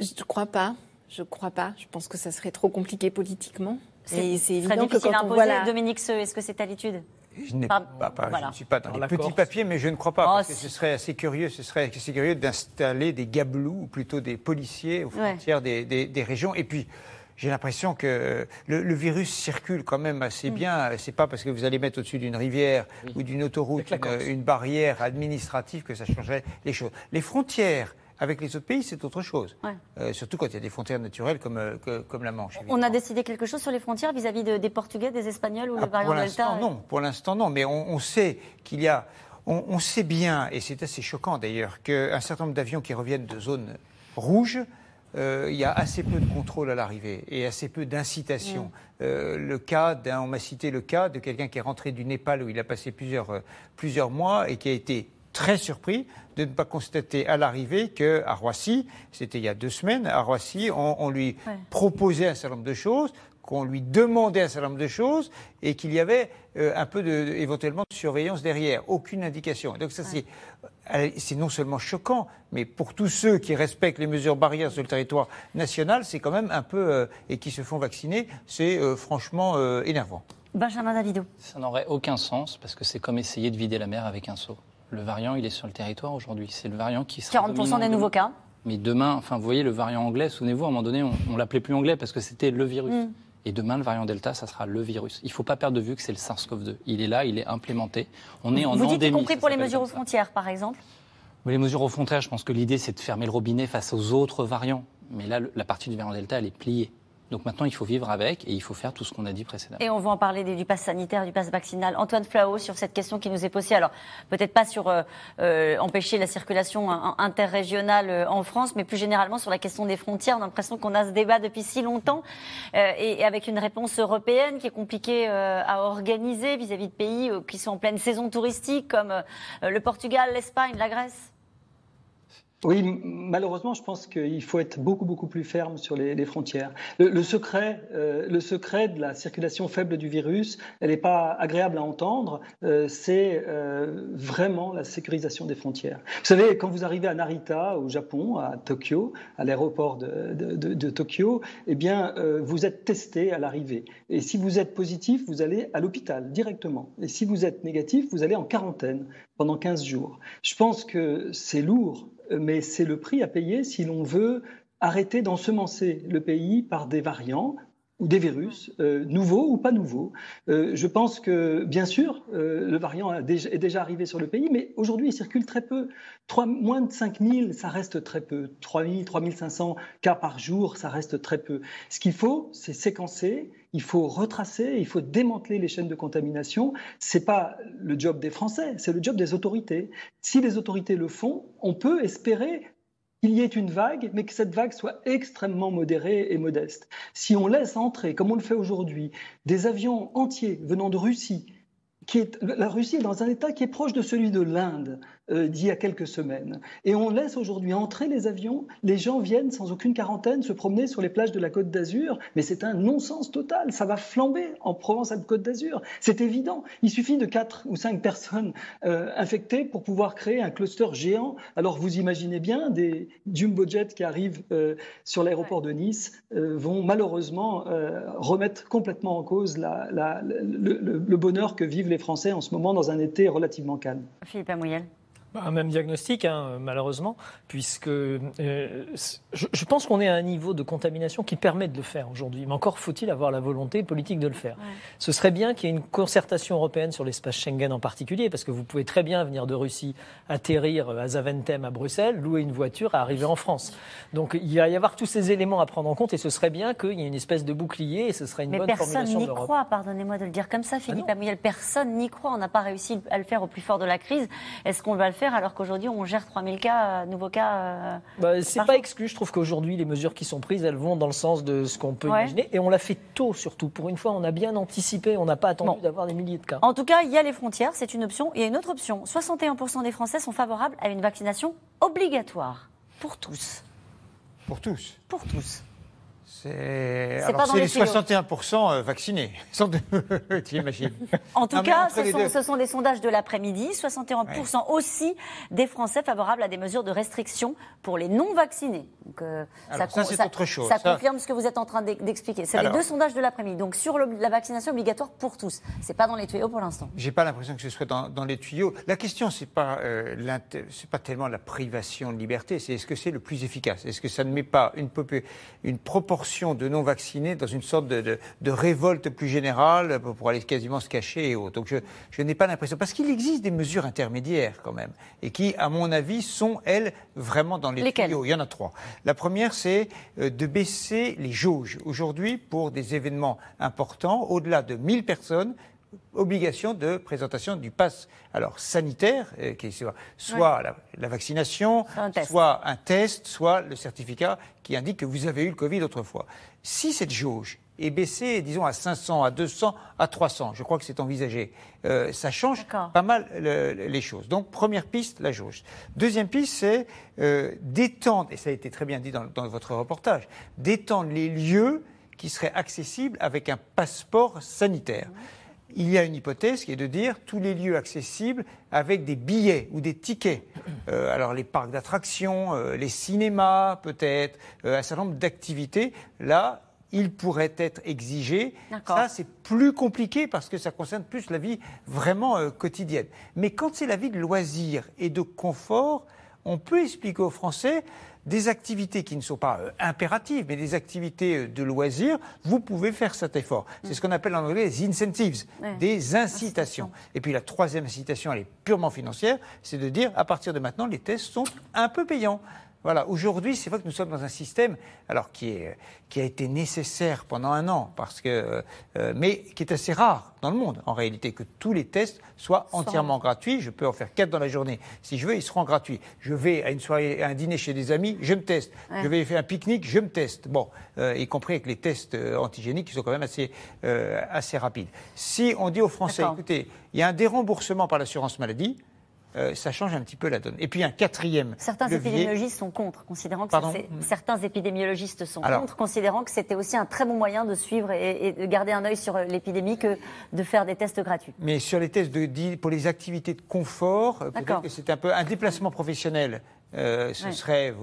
Je ne crois pas. Je crois pas. Je pense que ça serait trop compliqué politiquement. C'est évident que quand on voit Dominique est-ce que c'est à l'étude je, ne suis pas dans les petits papiers, mais je ne crois pas. Oh, parce que ce serait assez curieux, ce serait assez curieux d'installer des gablous, ou plutôt des policiers aux frontières des, des, régions. Et puis, j'ai l'impression que le, virus circule quand même assez mm. bien. C'est pas parce que vous allez mettre au-dessus d'une rivière ou d'une autoroute une, une, barrière administrative que ça changerait les choses. Les frontières avec les autres pays, c'est autre chose. Euh, surtout quand il y a des frontières naturelles comme, euh, comme la Manche. On a décidé quelque chose sur les frontières vis-à-vis des Portugais, des Espagnols ou ah, le variant Delta Non, pour l'instant non. Mais on, sait qu'il y a On, on sait bien, et c'est assez choquant d'ailleurs, qu'un certain nombre d'avions qui reviennent de zones rouges, euh, il y a assez peu de contrôle à l'arrivée et assez peu d'incitation. Mm. Euh, le cas d'un, on m'a cité le cas de quelqu'un qui est rentré du Népal où il a passé plusieurs, euh, plusieurs mois et qui a été très surpris de ne pas constater à l'arrivée qu'à Roissy, c'était il y a deux semaines, à Roissy, on, on lui Ouais. proposait un certain nombre de choses, qu'on lui demandait un certain nombre de choses et qu'il y avait euh, un peu de, éventuellement de surveillance derrière, aucune indication. Donc ça c'est euh, c'est non seulement choquant, mais pour tous ceux qui respectent les mesures barrières sur le territoire national, c'est quand même un peu euh, et qui se font vacciner, c'est euh, franchement euh, énervant. Benjamin Davido. Ça n'aurait aucun sens parce que c'est comme essayer de vider la mer avec un seau. Le variant, il est sur le territoire aujourd'hui. C'est le variant qui sera 40% dominant des nouveaux cas. Mais demain, enfin, vous voyez, le variant anglais, souvenez-vous, à un moment donné, on, on l'appelait plus anglais parce que c'était le virus. Mm. Et demain, le variant Delta, ça sera le virus. Il ne faut pas perdre de vue que c'est le SARS-CoV-2. Il est là, il est implémenté. On est en Vous dites y compris pour les mesures aux frontières, par exemple Mais les mesures aux frontières, je pense que l'idée, c'est de fermer le robinet face aux autres variants. Mais là, la partie du variant Delta, elle est pliée. Donc maintenant, il faut vivre avec et il faut faire tout ce qu'on a dit précédemment. Et on va en parler du pass sanitaire, du pass vaccinal. Antoine Flao, sur cette question qui nous est posée, alors peut-être pas sur euh, euh, empêcher la circulation in- interrégionale euh, en France, mais plus généralement sur la question des frontières. On a l'impression qu'on a ce débat depuis si longtemps euh, et, et avec une réponse européenne qui est compliquée euh, à organiser vis-à-vis de pays qui sont en pleine saison touristique comme le Portugal, l'Espagne, la Grèce. Oui, malheureusement, je pense qu'il faut être beaucoup beaucoup plus ferme sur les, frontières. Le, secret, euh, le secret de la circulation faible du virus, elle n'est pas agréable à entendre. euh, c'est euh, vraiment la sécurisation des frontières. Vous savez, quand vous arrivez à Narita, au Japon, à Tokyo, à l'aéroport de, de- Tokyo, eh bien, vous êtes testé à l'arrivée. Et si vous êtes positif, vous allez à l'hôpital directement. Et si vous êtes négatif, vous allez en quarantaine pendant 15 jours. Je pense que c'est lourd mais c'est le prix à payer si l'on veut arrêter d'ensemencer le pays par des variants ou des virus, euh, nouveaux ou pas nouveaux. Euh, je pense que, bien sûr, euh, le variant est déjà arrivé sur le pays, mais aujourd'hui, il circule très peu. Trois- moins de 5000, ça reste très peu. 3000, 3500 cas par jour, ça reste très peu. Ce qu'il faut, c'est séquencer, il faut retracer, il faut démanteler les chaînes de contamination. C'est pas le job des Français, c'est le job des autorités. Si les autorités le font, on peut espérer qu'il y ait une vague, mais que cette vague soit extrêmement modérée et modeste. Si on laisse entrer, comme on le fait aujourd'hui, des avions entiers venant de Russie, qui est, la Russie est dans un état qui est proche de celui de l'Inde euh, d'il y a quelques semaines. Et on laisse aujourd'hui entrer les avions, les gens viennent sans aucune quarantaine se promener sur les plages de la Côte d'Azur, mais c'est un non-sens total, ça va flamber en Provence-Alpes-Côte d'Azur, c'est évident. Il suffit de quatre ou cinq personnes euh, infectées pour pouvoir créer un cluster géant. Alors vous imaginez bien, des jumbo jets qui arrivent euh, sur l'aéroport de Nice vont malheureusement remettre complètement en cause le- le bonheur que vivent les Français en ce moment dans un été relativement calme. Philippe Amouyel. Bah, même diagnostic, hein, malheureusement, puisque euh, je, je pense qu'on est à un niveau de contamination qui permet de le faire aujourd'hui. Mais encore faut-il avoir la volonté politique de le faire. Ce serait bien qu'il y ait une concertation européenne sur l'espace Schengen en particulier, parce que vous pouvez très bien venir de Russie, atterrir à Zaventem à Bruxelles, louer une voiture et arriver en France. Donc il va y avoir tous ces éléments à prendre en compte, et ce serait bien qu'il y ait une espèce de bouclier, et ce serait une Mais bonne personne formulation n'y d'Europe. croit, pardonnez-moi de le dire comme ça, Philippe Amouyel. Personne n'y croit. On n'a pas réussi à le faire au plus fort de la crise. Est-ce qu'on va le faire alors qu'aujourd'hui on gère 3000 cas, euh, nouveaux cas euh, Bah, c'est pas exclu. Je trouve qu'aujourd'hui, les mesures qui sont prises, elles vont dans le sens de ce qu'on peut Ouais. imaginer. Et on l'a fait tôt, surtout. Pour une fois, on a bien anticipé. On n'a pas attendu d'avoir des milliers de cas. En tout cas, il y a les frontières, c'est une option. Il y a une autre option. 61% des Français sont favorables à une vaccination obligatoire pour tous. Pour tous. Pour tous. C'est les les tuyaux. 61% euh, vaccinés. [LAUGHS] Tu imagines. En tout Non, cas, ce sont, deux. ce sont des sondages de l'après-midi. 61% aussi des Français favorables à des mesures de restriction pour les non-vaccinés. Donc, euh, Alors, ça, c'est autre chose. Ça, Ça- confirme ce que vous êtes en train d'e- d'expliquer. C'est les deux sondages de l'après-midi. Donc sur le- la vaccination obligatoire pour tous. C'est pas dans les tuyaux pour l'instant. J'ai pas l'impression que ce soit dans, dans les tuyaux. La question, c'est pas euh, c'est pas tellement la privation de liberté, c'est est-ce que c'est le plus efficace? Est-ce que ça ne met pas une proportion de non vaccinés dans une sorte de, de- de révolte plus générale pour aller quasiment se cacher et autres Donc je, je n'ai pas l'impression parce qu'il existe des mesures intermédiaires quand même et qui, à mon avis, sont elles vraiment dans les Lesquelles? Tuyaux. Il y en a trois. La première, c'est euh, de baisser les jauges. Aujourd'hui, pour des événements importants, au-delà de 1000 personnes, obligation de présentation du pass alors sanitaire, euh, qui soit, soit la, la vaccination, Un soit un test, soit le certificat qui indique que vous avez eu le Covid autrefois. Si cette jauge est baissée, disons, à 500, à 200, à 300, je crois que c'est envisagé, euh, ça change pas mal le- le- les choses. Donc, première piste, la jauge. Deuxième piste, c'est euh, d'étendre, et ça a été très bien dit dans, dans votre reportage, d'étendre les lieux qui seraient accessibles avec un passeport sanitaire. Il y a une hypothèse qui est de dire tous les lieux accessibles avec des billets ou des tickets. Euh, alors les parcs d'attractions, euh, les cinémas peut-être, euh, un certain nombre d'activités. Là, il pourrait être exigé. D'accord. Ça, c'est plus compliqué parce que ça concerne plus la vie vraiment quotidienne. Mais quand c'est la vie de loisir et de confort, on peut expliquer aux Français des activités qui ne sont pas euh, impératives, mais des activités euh, de loisirs, vous pouvez faire cet effort. C'est ce qu'on appelle en anglais les incentives, Ouais. des incitations. Et puis la troisième incitation, elle est purement financière, c'est de dire à partir de maintenant, les tests sont un peu payants. Voilà, aujourd'hui, c'est vrai que nous sommes dans un système, alors qui, est, qui a été nécessaire pendant un an, parce que, euh, mais qui est assez rare dans le monde, en réalité, que tous les tests soient entièrement gratuits. Je peux en faire quatre dans la journée. Si je veux, ils seront gratuits. Je vais à une soirée, à un dîner chez des amis, je me teste. Ouais. Je vais faire un pique-nique, je me teste. Bon, euh, y compris avec les tests euh, antigéniques qui sont quand même assez, euh, assez rapides. Si on dit aux Français, écoutez, il y a un déremboursement par l'assurance maladie, euh, ça change un petit peu la donne. Et puis un quatrième Certains levier- épidémiologistes sont contre, considérant que Pardon certains épidémiologistes sont Alors. contre, considérant que c'était aussi un très bon moyen de suivre et, et de garder un œil sur euh, l'épidémie que de faire des tests gratuits. Mais sur les tests de, pour les activités de confort, euh, peut-être que c'est un peu un déplacement professionnel. euh, ce Ouais. serait,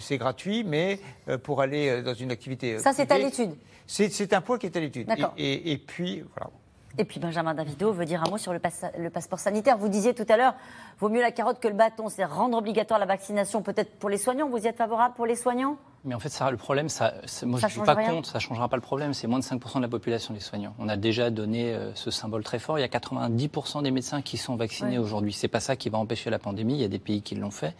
c'est gratuit, mais pour aller dans une activité. Ça, c'est à l'étude. C'est un point qui est à l'étude. D'accord. Et, et- et puis, voilà. Et puis Benjamin Davido veut dire un mot sur le, passe- le passeport sanitaire. Vous disiez tout à l'heure, vaut mieux la carotte que le bâton, c'est rendre obligatoire la vaccination peut-être pour les soignants. Vous y êtes favorable pour les soignants? Mais en fait, ça, le problème, ça, moi Ça je ne suis pas rien contre, ça ne changera pas le problème. C'est moins de 5% de la population des soignants. On a déjà donné euh, ce symbole très fort. Il y a 90% des médecins qui sont vaccinés Ouais. aujourd'hui. C'est pas ça qui va empêcher la pandémie. Il y a des pays qui l'ont fait.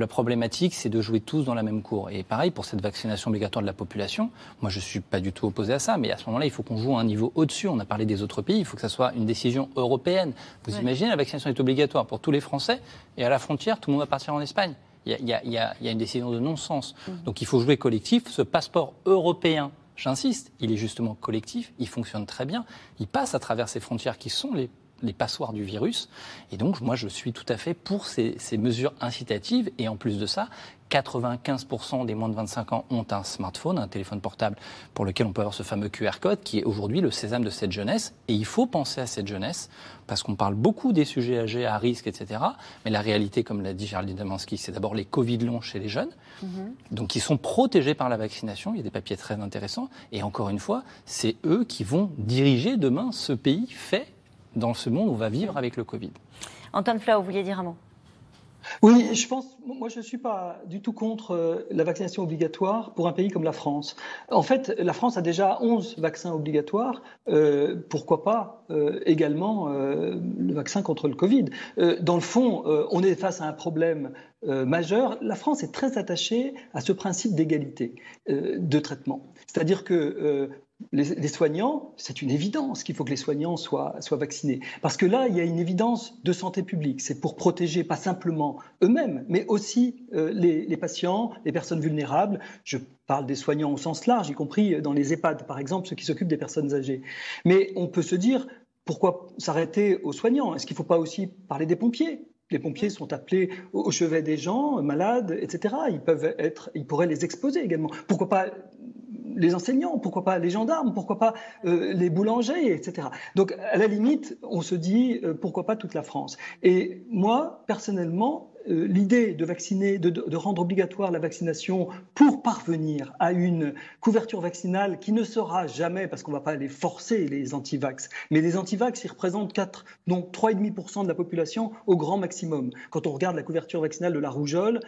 La problématique, c'est de jouer tous dans la même cour. Et pareil, pour cette vaccination obligatoire de la population, moi je ne suis pas du tout opposé à ça, mais à ce moment-là, il faut qu'on joue à un niveau au-dessus. On a parlé des autres pays, il faut que ça soit une décision européenne. Vous Ouais. imaginez, la vaccination est obligatoire pour tous les Français, et à la frontière, tout le monde va partir en Espagne. Il y a, il y a- il y a- il y a une décision de non-sens. Donc il faut jouer collectif. Ce passeport européen, j'insiste, il est justement collectif, il fonctionne très bien, il passe à travers ces frontières qui sont les les passoires du virus. Et donc, moi, je suis tout à fait pour ces, ces mesures incitatives. Et en plus de ça, 95% des moins de 25 ans ont un smartphone, un téléphone portable, pour lequel on peut avoir ce fameux QR code, qui est aujourd'hui le sésame de cette jeunesse. Et il faut penser à cette jeunesse, parce qu'on parle beaucoup des sujets âgés à risque, etc. Mais la réalité, comme l'a dit Géraldine Damansky, c'est d'abord les Covid longs chez les jeunes donc ils sont protégés par la vaccination. Il y a des papiers très intéressants. Et encore une fois, c'est eux qui vont diriger demain ce pays fait dans ce monde où on va vivre avec le Covid. Antoine Flau, vous vouliez dire un mot? Oui, je pense, moi je ne suis pas du tout contre euh, la vaccination obligatoire pour un pays comme la France. En fait, la France a déjà 11 vaccins obligatoires. Euh, pourquoi pas euh, également euh, le vaccin contre le Covid Euh, Dans le fond, euh, on est face à un problème euh, majeur. La France est très attachée à ce principe d'égalité euh, de traitement. C'est-à-dire que euh, les, soignants, c'est une évidence qu'il faut que les soignants soient, soient vaccinés. Parce que là, il y a une évidence de santé publique. C'est pour protéger pas simplement eux-mêmes, mais aussi euh, les, les patients, les personnes vulnérables. Je parle des soignants au sens large, y compris dans les EHPAD, par exemple, ceux qui s'occupent des personnes âgées. Mais on peut se dire, pourquoi s'arrêter aux soignants? Est-ce qu'il ne faut pas aussi parler des pompiers? Les pompiers sont appelés au au chevet des gens, malades, etc. Ils peuvent être, ils pourraient les exposer également. Pourquoi pas les enseignants, pourquoi pas les gendarmes, pourquoi pas euh, les boulangers, etc. Donc, à la limite, on se dit euh, pourquoi pas toute la France. Et moi, personnellement, euh, l'idée de vacciner, de, rendre obligatoire la vaccination pour parvenir à une couverture vaccinale qui ne sera jamais, parce qu'on ne va pas les forcer, les antivax, mais les antivax, ils représentent 4, non, 3,5% de la population au grand maximum. Quand on regarde la couverture vaccinale de la rougeole,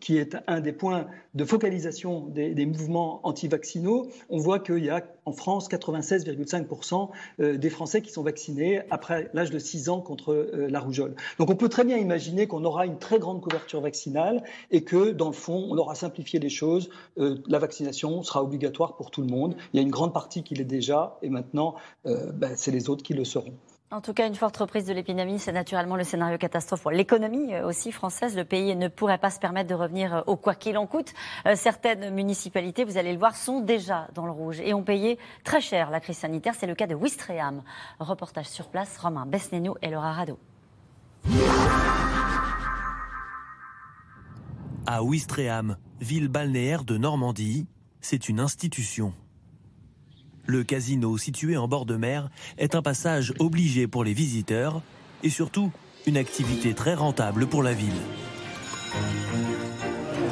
qui est un des points de focalisation des, mouvements antivaccinaux, on voit qu'il y a en France 96,5% euh, des Français qui sont vaccinés après l'âge de 6 ans contre euh, la rougeole. Donc on peut très bien imaginer qu'on aura une très grande couverture vaccinale et que dans le fond, on aura simplifié les choses. Euh, la vaccination sera obligatoire pour tout le monde. Il y a une grande partie qui l'est déjà et maintenant, ben, c'est les autres qui le seront. En tout cas, une forte reprise de l'épidémie, c'est naturellement le scénario catastrophe pour l'économie euh, aussi française. Le pays ne pourrait pas se permettre de revenir euh, au quoi qu'il en coûte. Euh, certaines municipalités, vous allez le voir, sont déjà dans le rouge et ont payé très cher la crise sanitaire. C'est le cas de Ouistreham. Reportage sur place, Romain Besnénou et Laura Rado. À Ouistreham, ville balnéaire de Normandie, c'est une institution. Le casino situé en bord de mer est un passage obligé pour les visiteurs et surtout une activité très rentable pour la ville.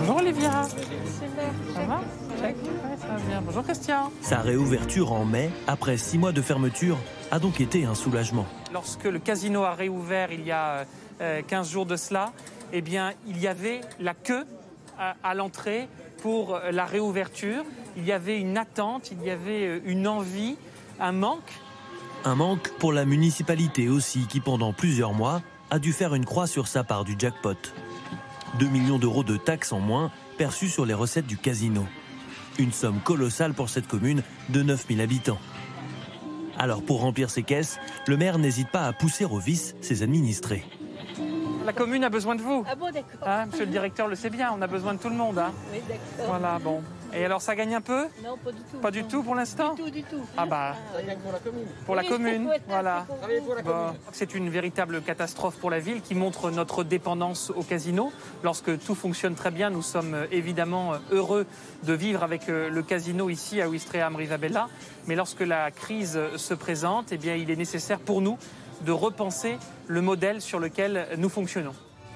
Bonjour Olivia. Ça va Check. Ouais, ça va bien. Bonjour Christian. Sa réouverture en mai, après six mois de fermeture, a donc été un soulagement. Lorsque le casino a réouvert il y a euh, 15 jours de cela, eh bien, il y avait la queue à, à l'entrée pour euh, la réouverture. Il y avait une attente, il y avait euh, une envie, un manque. Un manque pour la municipalité aussi, qui pendant plusieurs mois a dû faire une croix sur sa part du jackpot. 2 millions d'euros de taxes en moins perçus sur les recettes du casino. Une somme colossale pour cette commune de 9000 habitants. Alors pour remplir ses caisses, le maire n'hésite pas à pousser au vice ses administrés. La commune a besoin de vous. Ah bon, d'accord. Hein, monsieur le directeur le sait bien, on a besoin de tout le monde. hein. Oui, d'accord. Voilà, bon. Et alors ça gagne un peu? Non, pas du tout. Pas du tout pour l'instant? Du tout, du tout. Ah bah. pour la commune. Pour la commune, [LAUGHS] voilà. Bon, C'est une véritable catastrophe pour la ville qui montre notre dépendance au casino. Lorsque tout fonctionne très bien, nous sommes euh, évidemment euh, heureux de vivre avec euh, le casino ici à Ouistreham Rivabella. Mais lorsque la crise se présente, eh bien, il est nécessaire pour nous de repenser le modèle sur lequel nous fonctionnons.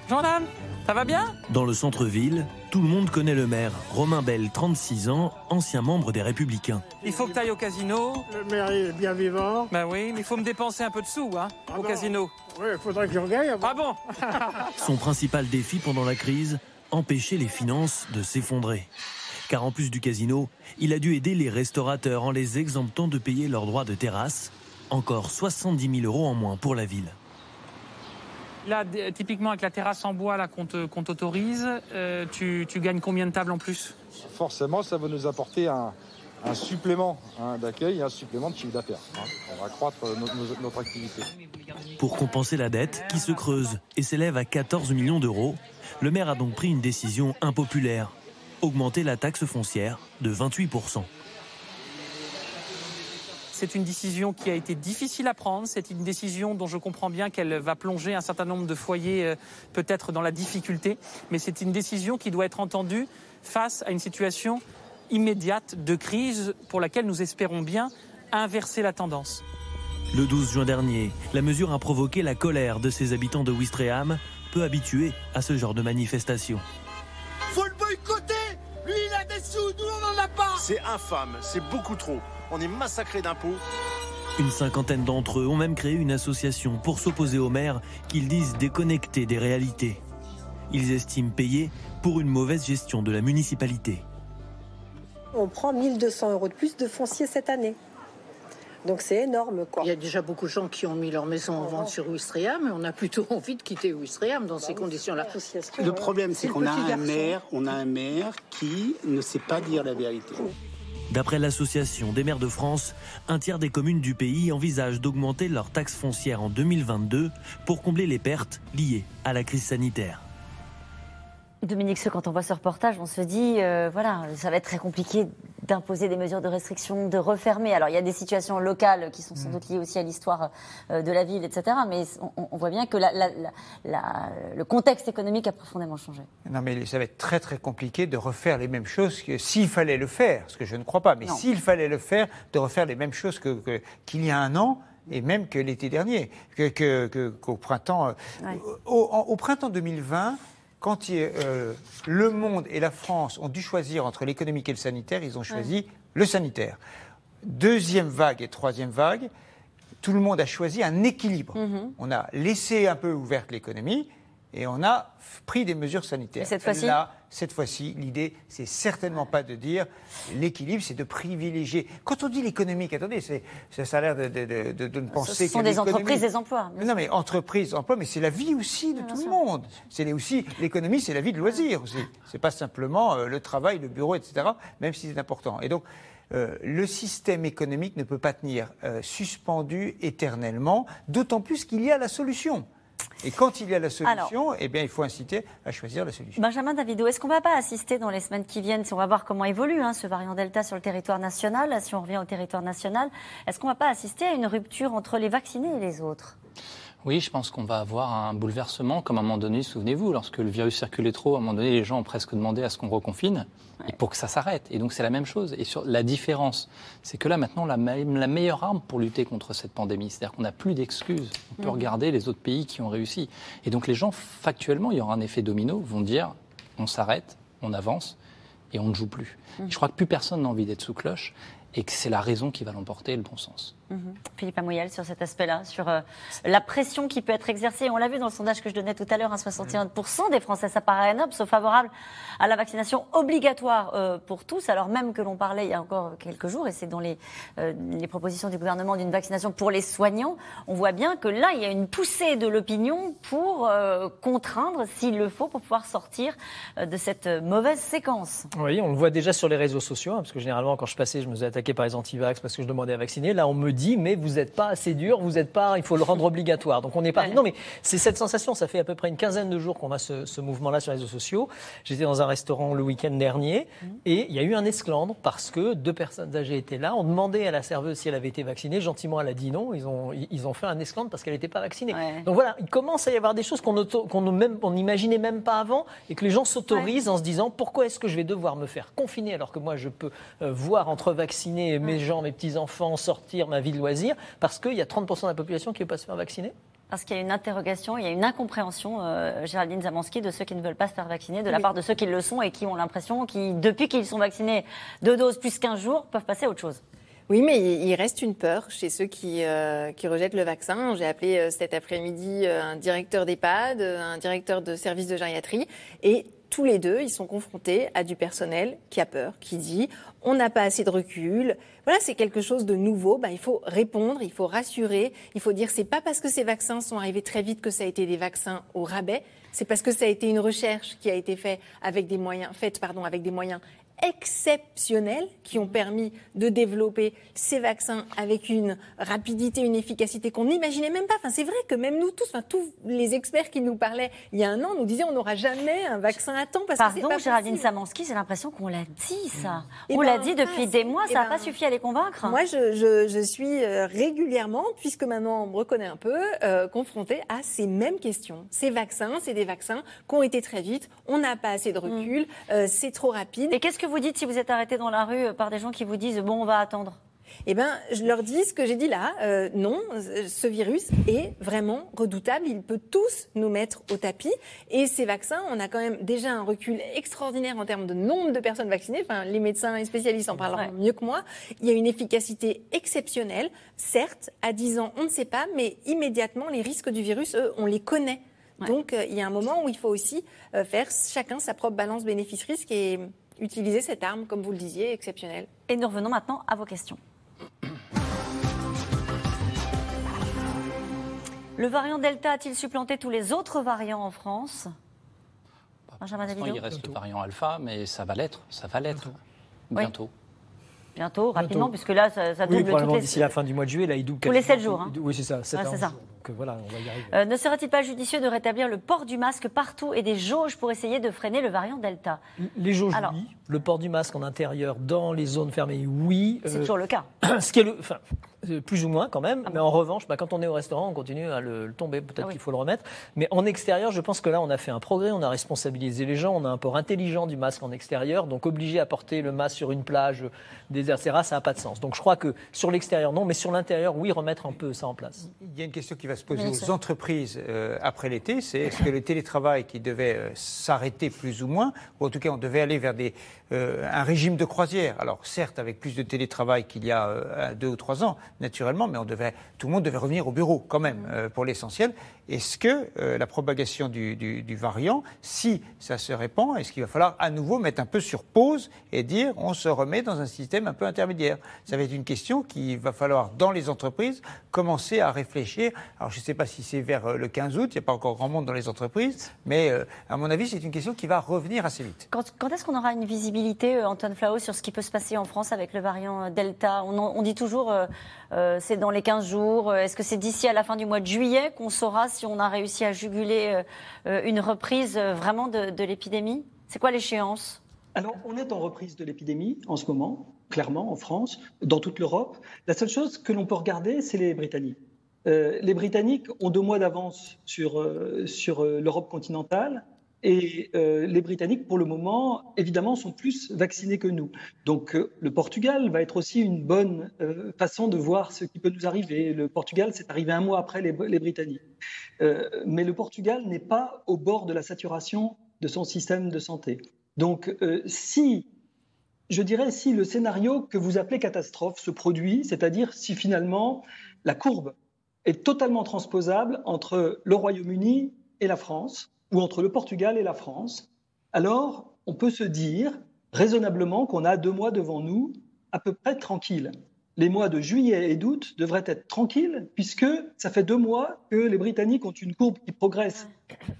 Jordan, ça va bien? Dans le centre-ville, tout le monde connaît le maire, Romain Bell, 36 ans, ancien membre des Républicains. Il faut que tu ailles au casino. Le maire est bien vivant. Ben oui, mais il faut me dépenser un peu de sous hein, au casino. Oui, il faudrait que je regagne. Ah bon? [LAUGHS] Son principal défi pendant la crise, empêcher les finances de s'effondrer. Car en plus du casino, il a dû aider les restaurateurs en les exemptant de payer leurs droits de terrasse. Encore 70 000 euros en moins pour la ville. Là, typiquement avec la terrasse en bois là qu'on te- qu'on t'autorise, euh, tu, tu gagnes combien de tables en plus? Forcément, ça va nous apporter un, un supplément hein, d'accueil et un supplément de chiffre d'affaires. hein. On va accroître no- nos- notre activité. Pour compenser la dette qui se creuse et s'élève à 14 millions d'euros, le maire a donc pris une décision impopulaire. Augmenter la taxe foncière de 28%. C'est une décision qui a été difficile à prendre. C'est une décision dont je comprends bien qu'elle va plonger un certain nombre de foyers euh, peut-être dans la difficulté. Mais c'est une décision qui doit être entendue face à une situation immédiate de crise pour laquelle nous espérons bien inverser la tendance. Le 12 juin dernier, la mesure a provoqué la colère de ses habitants de Ouistreham, peu habitués à ce genre de manifestation. Sous, nous, on n'en a pas C'est infâme, c'est beaucoup trop. On est massacré d'impôts. Une cinquantaine d'entre eux ont même créé une association pour s'opposer au maire qu'ils disent déconnecté des réalités. Ils estiment payer pour une mauvaise gestion de la municipalité. On prend 1200 euros de plus de foncier cette année. Donc c'est énorme, quoi. Il y a déjà beaucoup de gens qui ont mis leur maison en vente sur Ouistreham et on a plutôt [LAUGHS] envie de quitter Ouistreham dans ces conditions-là. Le problème, c'est qu'on a un garçon. maire, on a un maire qui ne sait pas dire la vérité. D'après l'Association des maires de France, un tiers des communes du pays envisagent d'augmenter leur taxe foncière en 2022 pour combler les pertes liées à la crise sanitaire. Dominique, quand on voit ce reportage, on se dit, euh, voilà, ça va être très compliqué d'imposer des mesures de restriction, de refermer. Alors, il y a des situations locales qui sont sans doute liées aussi à l'histoire euh, de la ville, etc. Mais on, on voit bien que la- la- la- la- le contexte économique a profondément changé. Non, mais ça va être très très compliqué de refaire les mêmes choses que s'il fallait le faire, ce que je ne crois pas, mais s'il fallait le faire, de refaire les mêmes choses que- qu'il y a un an et même que l'été dernier, que- que- que- qu'au printemps. euh, Ouais. au, en- au printemps 2020, quand il- euh, le monde et la France ont dû choisir entre l'économique et le sanitaire, ils ont choisi le sanitaire. Deuxième vague et troisième vague, tout le monde a choisi un équilibre. On a laissé un peu ouverte l'économie et on a pris des mesures sanitaires. Et cette fois-ci Là, cette fois-ci, l'idée, c'est certainement pas de dire l'équilibre, c'est de privilégier. Quand on dit l'économique, attendez, c'est, ça, a l'air de, de- de- de- de ne penser Ce sont que des entreprises, des emplois. Mais Non, mais entreprise, emploi, mais c'est la vie aussi de tout le monde. C'est aussi l'économie, c'est la vie de loisir aussi. C'est pas simplement euh, le travail, le bureau, etc. Même si c'est important. Et donc. euh, le système économique ne peut pas tenir euh, suspendu éternellement, d'autant plus qu'il y a la solution. Et quand il y a la solution, eh bien, il faut inciter à choisir la solution. Benjamin Davido, est-ce qu'on ne va pas assister dans les semaines qui viennent, si on va voir comment évolue hein, ce variant Delta sur le territoire national, si on revient au territoire national, est-ce qu'on ne va pas assister à une rupture entre les vaccinés et les autres? Oui, je pense qu'on va avoir un bouleversement, comme à un moment donné, souvenez-vous, lorsque le virus circulait trop, à un moment donné, les gens ont presque demandé à ce qu'on reconfine, et pour que ça s'arrête. Et donc c'est la même chose. Et sur la différence, c'est que là maintenant, la, me- la meilleure arme pour lutter contre cette pandémie, c'est-à-dire qu'on n'a plus d'excuses. On peut Mhm. regarder les autres pays qui ont réussi. Et donc les gens, factuellement, il y aura un effet domino, vont dire, on s'arrête, on avance, et on ne joue plus. Mhm. Je crois que plus personne n'a envie d'être sous cloche, et que c'est la raison qui va l'emporter, le bon sens. Mhm. Philippe Amoyel, sur cet aspect-là, sur euh, la pression qui peut être exercée. On l'a vu dans le sondage que je donnais tout à l'heure, hein, 61% des Français, ça paraît énorme, sont favorables à la vaccination obligatoire euh, pour tous, alors même que l'on parlait il y a encore quelques jours, et c'est dans les, euh, les propositions du gouvernement d'une vaccination pour les soignants, on voit bien que là, il y a une poussée de l'opinion pour euh, contraindre, s'il le faut, pour pouvoir sortir euh, de cette mauvaise séquence. Oui, on le voit déjà sur les réseaux sociaux, hein, parce que généralement, quand je passais, je me faisais attaquer par les antivax parce que je demandais à vacciner. Là, on me dit, mais vous n'êtes pas assez dur, vous n'êtes pas, il faut le rendre obligatoire. Donc, on n'est pas. Non, mais c'est cette sensation. Ça fait à peu près une quinzaine de jours qu'on a ce, ce mouvement-là sur les réseaux sociaux. J'étais dans un restaurant le week-end dernier et il y a eu un esclandre parce que deux personnes âgées étaient là. On demandait à la serveuse si elle avait été vaccinée. Gentiment, elle a dit non. Ils ont, ils ont fait un esclandre parce qu'elle n'était pas vaccinée. Donc voilà, il commence à y avoir des choses qu'on qu'on ne même- on n'imaginait même pas avant et que les gens s'autorisent en se disant pourquoi est-ce que je vais devoir me faire confiner alors que moi je peux euh, voir entre vacciner mes gens, mes petits-enfants, sortir ma vie de loisir parce qu'il y a 30% de la population qui ne veut pas se faire vacciner Parce qu'il y a une interrogation, il y a une incompréhension, euh, Géraldine Zamanski, de ceux qui ne veulent pas se faire vacciner, de la part de ceux qui le sont et qui ont l'impression, qui, depuis qu'ils sont vaccinés deux doses plus 15 jours, peuvent passer à autre chose. Oui, mais il reste une peur chez ceux qui, euh, qui rejettent le vaccin. J'ai appelé euh, cet après-midi un directeur d'EHPAD, un directeur de service de gériatrie, et tous les deux, ils sont confrontés à du personnel qui a peur, qui dit on n'a pas assez de recul. Voilà, c'est quelque chose de nouveau. Ben, il faut répondre, il faut rassurer, il faut dire c'est pas parce que ces vaccins sont arrivés très vite que ça a été des vaccins au rabais. C'est parce que ça a été une recherche qui a été faite avec des moyens, faite avec des moyens exceptionnels qui ont permis de développer ces vaccins avec une rapidité, une efficacité qu'on n'imaginait même pas. Enfin, c'est vrai que même nous tous, enfin, tous les experts qui nous parlaient il y a un an nous disaient on n'aura jamais un vaccin à temps parce que c'est Pardon, pas Géraldine possible. Samanski, j'ai l'impression qu'on l'a dit, ça. Eh On ben, l'a dit depuis ah, des mois, eh ça n'a ben, pas suffi à les convaincre. Moi, je, je- je suis euh, régulièrement, puisque maintenant on me reconnaît un peu, euh, confrontée à ces mêmes questions. Ces vaccins, c'est des vaccins qui ont été très vite, on n'a pas assez de recul, euh, c'est trop rapide. Et qu'est-ce que vous dites si vous êtes arrêté dans la rue euh, par des gens qui vous disent bon, on va attendre? Eh ben, je leur dis ce que j'ai dit là. euh, non, euh, ce virus est vraiment redoutable. Il peut tous nous mettre au tapis. Et ces vaccins, on a quand même déjà un recul extraordinaire en termes de nombre de personnes vaccinées. Enfin, les médecins et spécialistes en parleront mieux que moi. Il y a une efficacité exceptionnelle. Certes, à 10 ans, on ne sait pas, mais immédiatement, les risques du virus, eux, on les connaît. Donc, euh, il y a un moment où il faut aussi euh, faire chacun sa propre balance bénéfice-risque et utiliser cette arme, comme vous le disiez, exceptionnelle. Et nous revenons maintenant à vos questions. Le variant Delta a-t-il supplanté tous les autres variants en France? Benjamin Pour l'instant, Davido il reste le variant alpha, mais ça va l'être, ça va l'être. Oui. Bientôt. Bientôt, rapidement, Bientôt. puisque là, ça, ça Oui, double probablement toutes les... d'ici la fin du mois de juillet, là, il double Tous les quasiment sept jours, hein. Oui, c'est ça. sept Ouais, à c'est onze ça. jours. Donc euh, voilà, on va y arriver. Euh, ne serait-il pas judicieux de rétablir le port du masque partout et des jauges pour essayer de freiner le variant Delta? Les jauges, Alors- oui. Le port du masque en intérieur dans les zones fermées, oui. C'est Euh, toujours le cas. [CLEARS THROAT] ce qui est le, enfin, plus ou moins quand même. Ah mais en revanche, bah, quand on est au restaurant, on continue à le, le tomber. Ah Peut-être qu'il faut le remettre. Mais en extérieur, je pense que là, on a fait un progrès. On a responsabilisé les gens. On a un port intelligent du masque en extérieur. Donc, obligé à porter le masque sur une plage déserte, ça n'a pas de sens. Donc, je crois que sur l'extérieur, non. Mais sur l'intérieur, oui, remettre un peu ça en place. Il y a une question qui va se poser aux entreprises euh, après l'été, c'est est-ce que le télétravail qui devait euh, s'arrêter plus ou moins, ou en tout cas on devait aller vers des, euh, un régime de croisière. Alors certes avec plus de télétravail qu'il y a deux ou trois ans, naturellement, mais on devait, tout le monde devait revenir au bureau quand même euh, pour l'essentiel. Est-ce que euh, la propagation du, variant, si ça se répand, est-ce qu'il va falloir à nouveau mettre un peu sur pause et dire on se remet dans un système un peu intermédiaire? Ça va être une question qu'il va falloir dans les entreprises commencer à réfléchir. Alors je ne sais pas si c'est vers euh, le 15 août, il n'y a pas encore grand monde dans les entreprises, mais euh, à mon avis c'est une question qui va revenir assez vite. Quand, est-ce qu'on aura une visibilité, Antoine Flao, sur ce qui peut se passer en France avec le variant Delta? On, dit toujours c'est dans les 15 jours. Est-ce que c'est d'ici à la fin du mois de juillet qu'on saura si on a réussi à juguler une reprise vraiment de, l'épidémie? C'est quoi l'échéance? Alors, on est en reprise de l'épidémie en ce moment, clairement, en France, dans toute l'Europe. La seule chose que l'on peut regarder, c'est les Britanniques. Euh, les Britanniques ont deux mois d'avance sur, euh, sur euh, l'Europe continentale. Et euh, les Britanniques, pour le moment, évidemment, sont plus vaccinés que nous. Donc euh, le Portugal va être aussi une bonne euh, façon de voir ce qui peut nous arriver. Le Portugal, c'est arrivé un mois après les, Britanniques. mais le Portugal n'est pas au bord de la saturation de son système de santé. Donc, si, je dirais, si le scénario que vous appelez catastrophe se produit, c'est-à-dire si finalement la courbe est totalement transposable entre le Royaume-Uni et la France, ou entre le Portugal et la France, alors on peut se dire raisonnablement qu'on a deux mois devant nous à peu près tranquilles. Les mois de juillet et d'août devraient être tranquilles puisque ça fait deux mois que les Britanniques ont une courbe qui progresse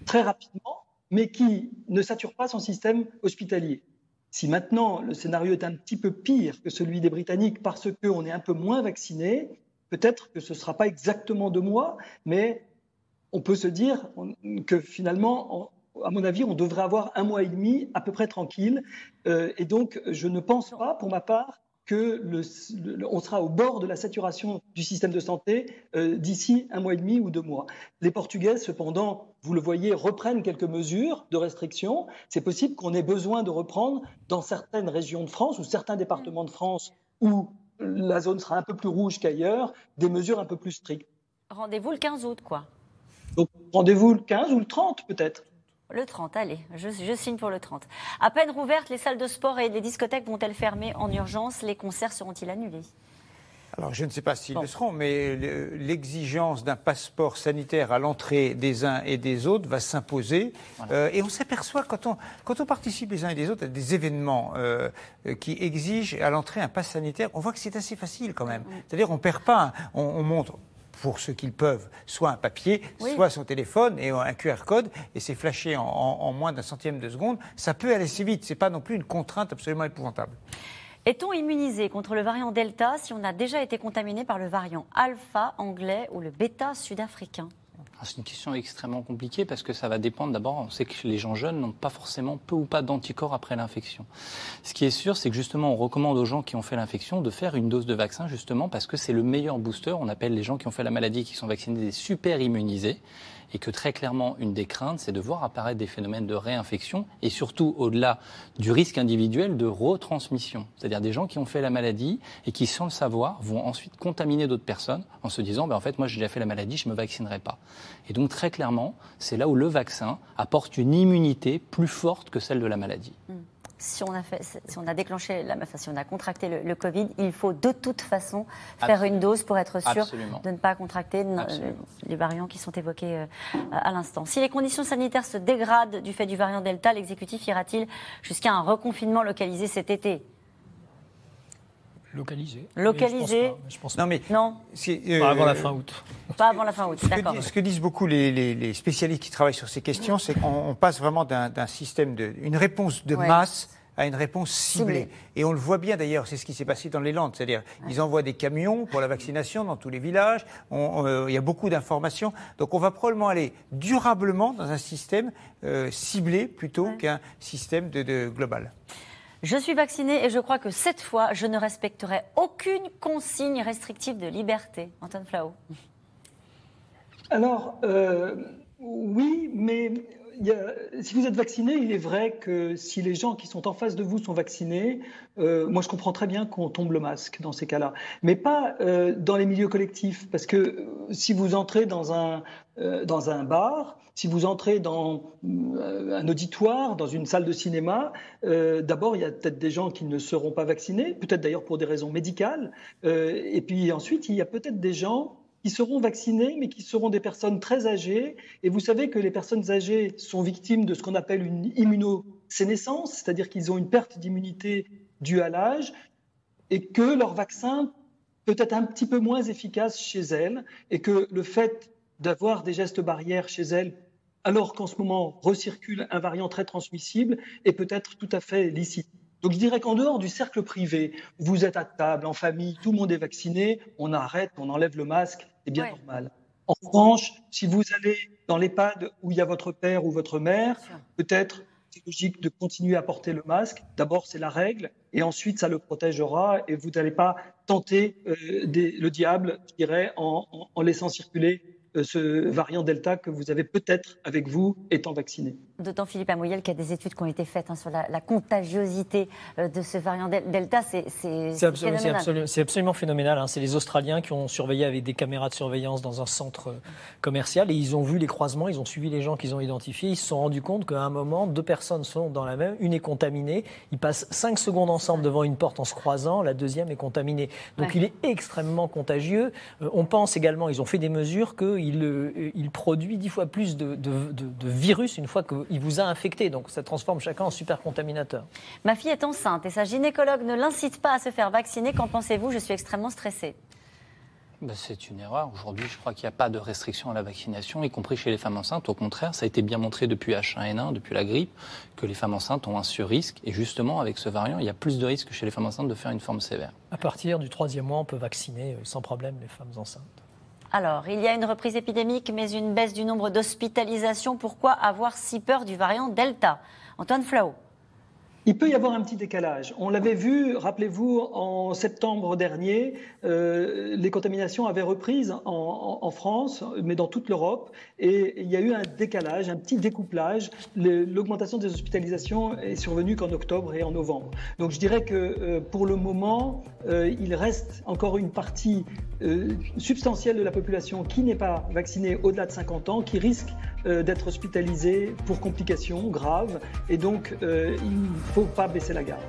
très rapidement mais qui ne sature pas son système hospitalier. Si maintenant le scénario est un petit peu pire que celui des Britanniques parce qu'on est un peu moins vacciné, peut-être que ce ne sera pas exactement deux mois, mais on peut se dire que finalement, à mon avis, on devrait avoir un mois et demi à peu près tranquille. Euh, et donc, je ne pense pas, pour ma part, que sera au bord de la saturation du système de santé euh, d'ici un mois et demi ou deux mois. Les Portugais, cependant, vous le voyez, reprennent quelques mesures de restriction. C'est possible qu'on ait besoin de reprendre dans certaines régions de France ou certains départements de France où la zone sera un peu plus rouge qu'ailleurs, des mesures un peu plus strictes. Rendez-vous le 15 août, quoi. Donc rendez-vous le 15 ou le 30 peut-être. Le 30, allez, je, je, signe pour le 30. À peine rouvertes, les salles de sport et les discothèques vont-elles fermer en urgence? Les concerts seront-ils annulés? Alors, je ne sais pas s'ils bon. le seront, mais l'exigence d'un passeport sanitaire à l'entrée des uns et des autres va s'imposer. Voilà. Euh, et on s'aperçoit, quand on, quand on participe les uns et les autres à des événements euh, qui exigent à l'entrée un pass sanitaire, on voit que c'est assez facile quand même. Mmh. C'est-à-dire, on ne perd pas, on, on montre pour ceux qu'ils peuvent, soit un papier, oui. soit son téléphone et un QR code, et c'est flashé en, en, en moins d'un centième de seconde. Ça peut aller si vite, ce n'est pas non plus une contrainte absolument épouvantable. Est-on immunisé contre le variant Delta si on a déjà été contaminé par le variant Alpha anglais ou le Beta sud-africain? C'est une question extrêmement compliquée parce que ça va dépendre d'abord, on sait que les gens jeunes n'ont pas forcément peu ou pas d'anticorps après l'infection. Ce qui est sûr, c'est que justement on recommande aux gens qui ont fait l'infection de faire une dose de vaccin justement parce que c'est le meilleur booster. On appelle les gens qui ont fait la maladie et qui sont vaccinés des super immunisés et que très clairement, une des craintes, c'est de voir apparaître des phénomènes de réinfection et surtout, au-delà du risque individuel, de retransmission. C'est-à-dire des gens qui ont fait la maladie et qui, sans le savoir, vont ensuite contaminer d'autres personnes en se disant, ben, en fait, moi, j'ai déjà fait la maladie, je ne me vaccinerai pas. Et donc, très clairement, c'est là où le vaccin apporte une immunité plus forte que celle de la maladie. Mmh si on a, fait, si on a déclenché, la, enfin, si on a contracté le, le, Covid, il faut de toute façon faire Absolument. une dose pour être sûr Absolument. de ne pas contracter les variants qui sont évoqués euh, à l'instant. Si les conditions sanitaires se dégradent du fait du variant Delta, l'exécutif ira-t-il jusqu'à un reconfinement localisé cet été? Localisé. Localisé. Je pense pas. Non, mais non. Euh, pas avant la fin août. Pas avant la fin août. Ce que, ce que disent beaucoup les, les, les, spécialistes qui travaillent sur ces questions, c'est qu'on passe vraiment d'un système de, une réponse de ouais. masse à une réponse ciblée. ciblée. Et on le voit bien d'ailleurs, c'est ce qui s'est passé dans les Landes. C'est-à-dire, ouais. ils envoient des camions pour la vaccination dans tous les villages. On, euh, il y a beaucoup d'informations. Donc on va probablement aller durablement dans un système euh, ciblé plutôt ouais. qu'un système de, de global. Je suis vaccinée et je crois que cette fois, je ne respecterai aucune consigne restrictive de liberté. Antoine Flao. Alors, euh, oui, mais si vous êtes vacciné, il est vrai que si les gens qui sont en face de vous sont vaccinés, euh, moi je comprends très bien qu'on tombe le masque dans ces cas-là, mais pas euh, dans les milieux collectifs, parce que euh, si vous entrez dans un, dans un bar, si vous entrez dans un auditoire, dans une salle de cinéma, d'abord, il y a peut-être des gens qui ne seront pas vaccinés, peut-être d'ailleurs pour des raisons médicales. Et puis ensuite, il y a peut-être des gens qui seront vaccinées, mais qui seront des personnes très âgées. Et vous savez que les personnes âgées sont victimes de ce qu'on appelle une immunosénescence, c'est-à-dire qu'ils ont une perte d'immunité due à l'âge, et que leur vaccin peut être un petit peu moins efficace chez elles, et que le fait d'avoir des gestes barrières chez elles, alors qu'en ce moment recircule un variant très transmissible, est peut-être tout à fait licite. Donc je dirais qu'en dehors du cercle privé, vous êtes à table, en famille, tout le monde est vacciné, on arrête, on enlève le masque, c'est bien normal. En revanche, si vous allez dans l'EHPAD où il y a votre père ou votre mère, peut-être c'est logique de continuer à porter le masque. D'abord, c'est la règle, et ensuite, ça le protégera, et vous n'allez pas tenter euh, le diable, je dirais, en laissant circuler ce variant Delta que vous avez peut-être avec vous étant vacciné. D'autant, Philippe Amouyel, qu'il y a des études qui ont été faites hein, sur la, contagiosité euh, de ce variant Delta. C'est absolument, absolument, phénoménal. Hein. C'est les Australiens qui ont surveillé avec des caméras de surveillance dans un centre euh, commercial et ils ont vu les croisements, ils ont suivi les gens qu'ils ont identifiés. Ils se sont rendus compte qu'à un moment, deux personnes sont dans la même, une est contaminée. Ils passent cinq secondes ensemble devant une porte en se croisant, la deuxième est contaminée. Donc il est extrêmement contagieux. on pense également, ils ont fait des mesures que il, il produit dix fois plus de, virus une fois qu'il vous a infecté. Donc ça transforme chacun en super contaminateur. Ma fille est enceinte et sa gynécologue ne l'incite pas à se faire vacciner. Qu'en pensez-vous? Je suis extrêmement stressée. Ben, c'est une erreur. Aujourd'hui, je crois qu'il n'y a pas de restriction à la vaccination, y compris chez les femmes enceintes. Au contraire, ça a été bien montré depuis H1N1, depuis la grippe, que les femmes enceintes ont un sur-risque. Et justement, avec ce variant, il y a plus de risques chez les femmes enceintes de faire une forme sévère. À partir du troisième mois, on peut vacciner euh, sans problème les femmes enceintes. Alors, il y a une reprise épidémique, mais une baisse du nombre d'hospitalisations. Pourquoi avoir si peur du variant Delta? Antoine Flau. Il peut y avoir un petit décalage. On l'avait vu, rappelez-vous, en septembre dernier, euh, les contaminations avaient repris en, France, mais dans toute l'Europe, et il y a eu un décalage, un petit découplage. L'augmentation des hospitalisations est survenue qu'en octobre et en novembre. Donc je dirais que euh, pour le moment, euh, il reste encore une partie substantielle de la population qui n'est pas vaccinée au-delà de 50 ans, qui risque d'être hospitalisée pour complications graves, et donc il faut pas baisser la garde.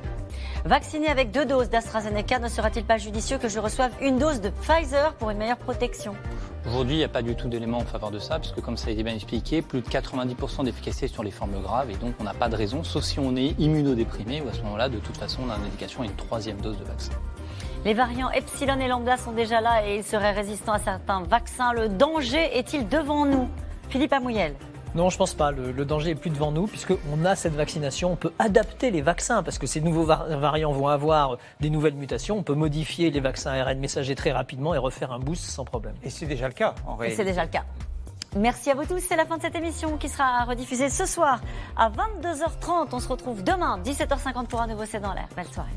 Vacciné avec deux doses d'AstraZeneca, ne sera-t-il pas judicieux que je reçoive une dose de Pfizer pour une meilleure protection? Aujourd'hui, il n'y a pas du tout d'éléments en faveur de ça, puisque comme ça a été bien expliqué, plus de 90% d'efficacité sur les formes graves, et donc on n'a pas de raison, sauf si on est immunodéprimé, ou à ce moment-là, de toute façon, on a une indication à une troisième dose de vaccin. Les variants Epsilon et Lambda sont déjà là et ils seraient résistants à certains vaccins. Le danger est-il devant nous? Philippe Amouyel. Non, je pense pas. Le, danger est plus devant nous puisqu'on a cette vaccination. On peut adapter les vaccins parce que ces nouveaux variants vont avoir des nouvelles mutations. On peut modifier les vaccins ARN messagers très rapidement et refaire un boost sans problème. Et c'est déjà le cas en réalité. C'est déjà le cas. Merci à vous tous. C'est la fin de cette émission qui sera rediffusée ce soir à 22h30. On se retrouve demain, 17h50 pour un nouveau C'est dans l'air. Belle soirée.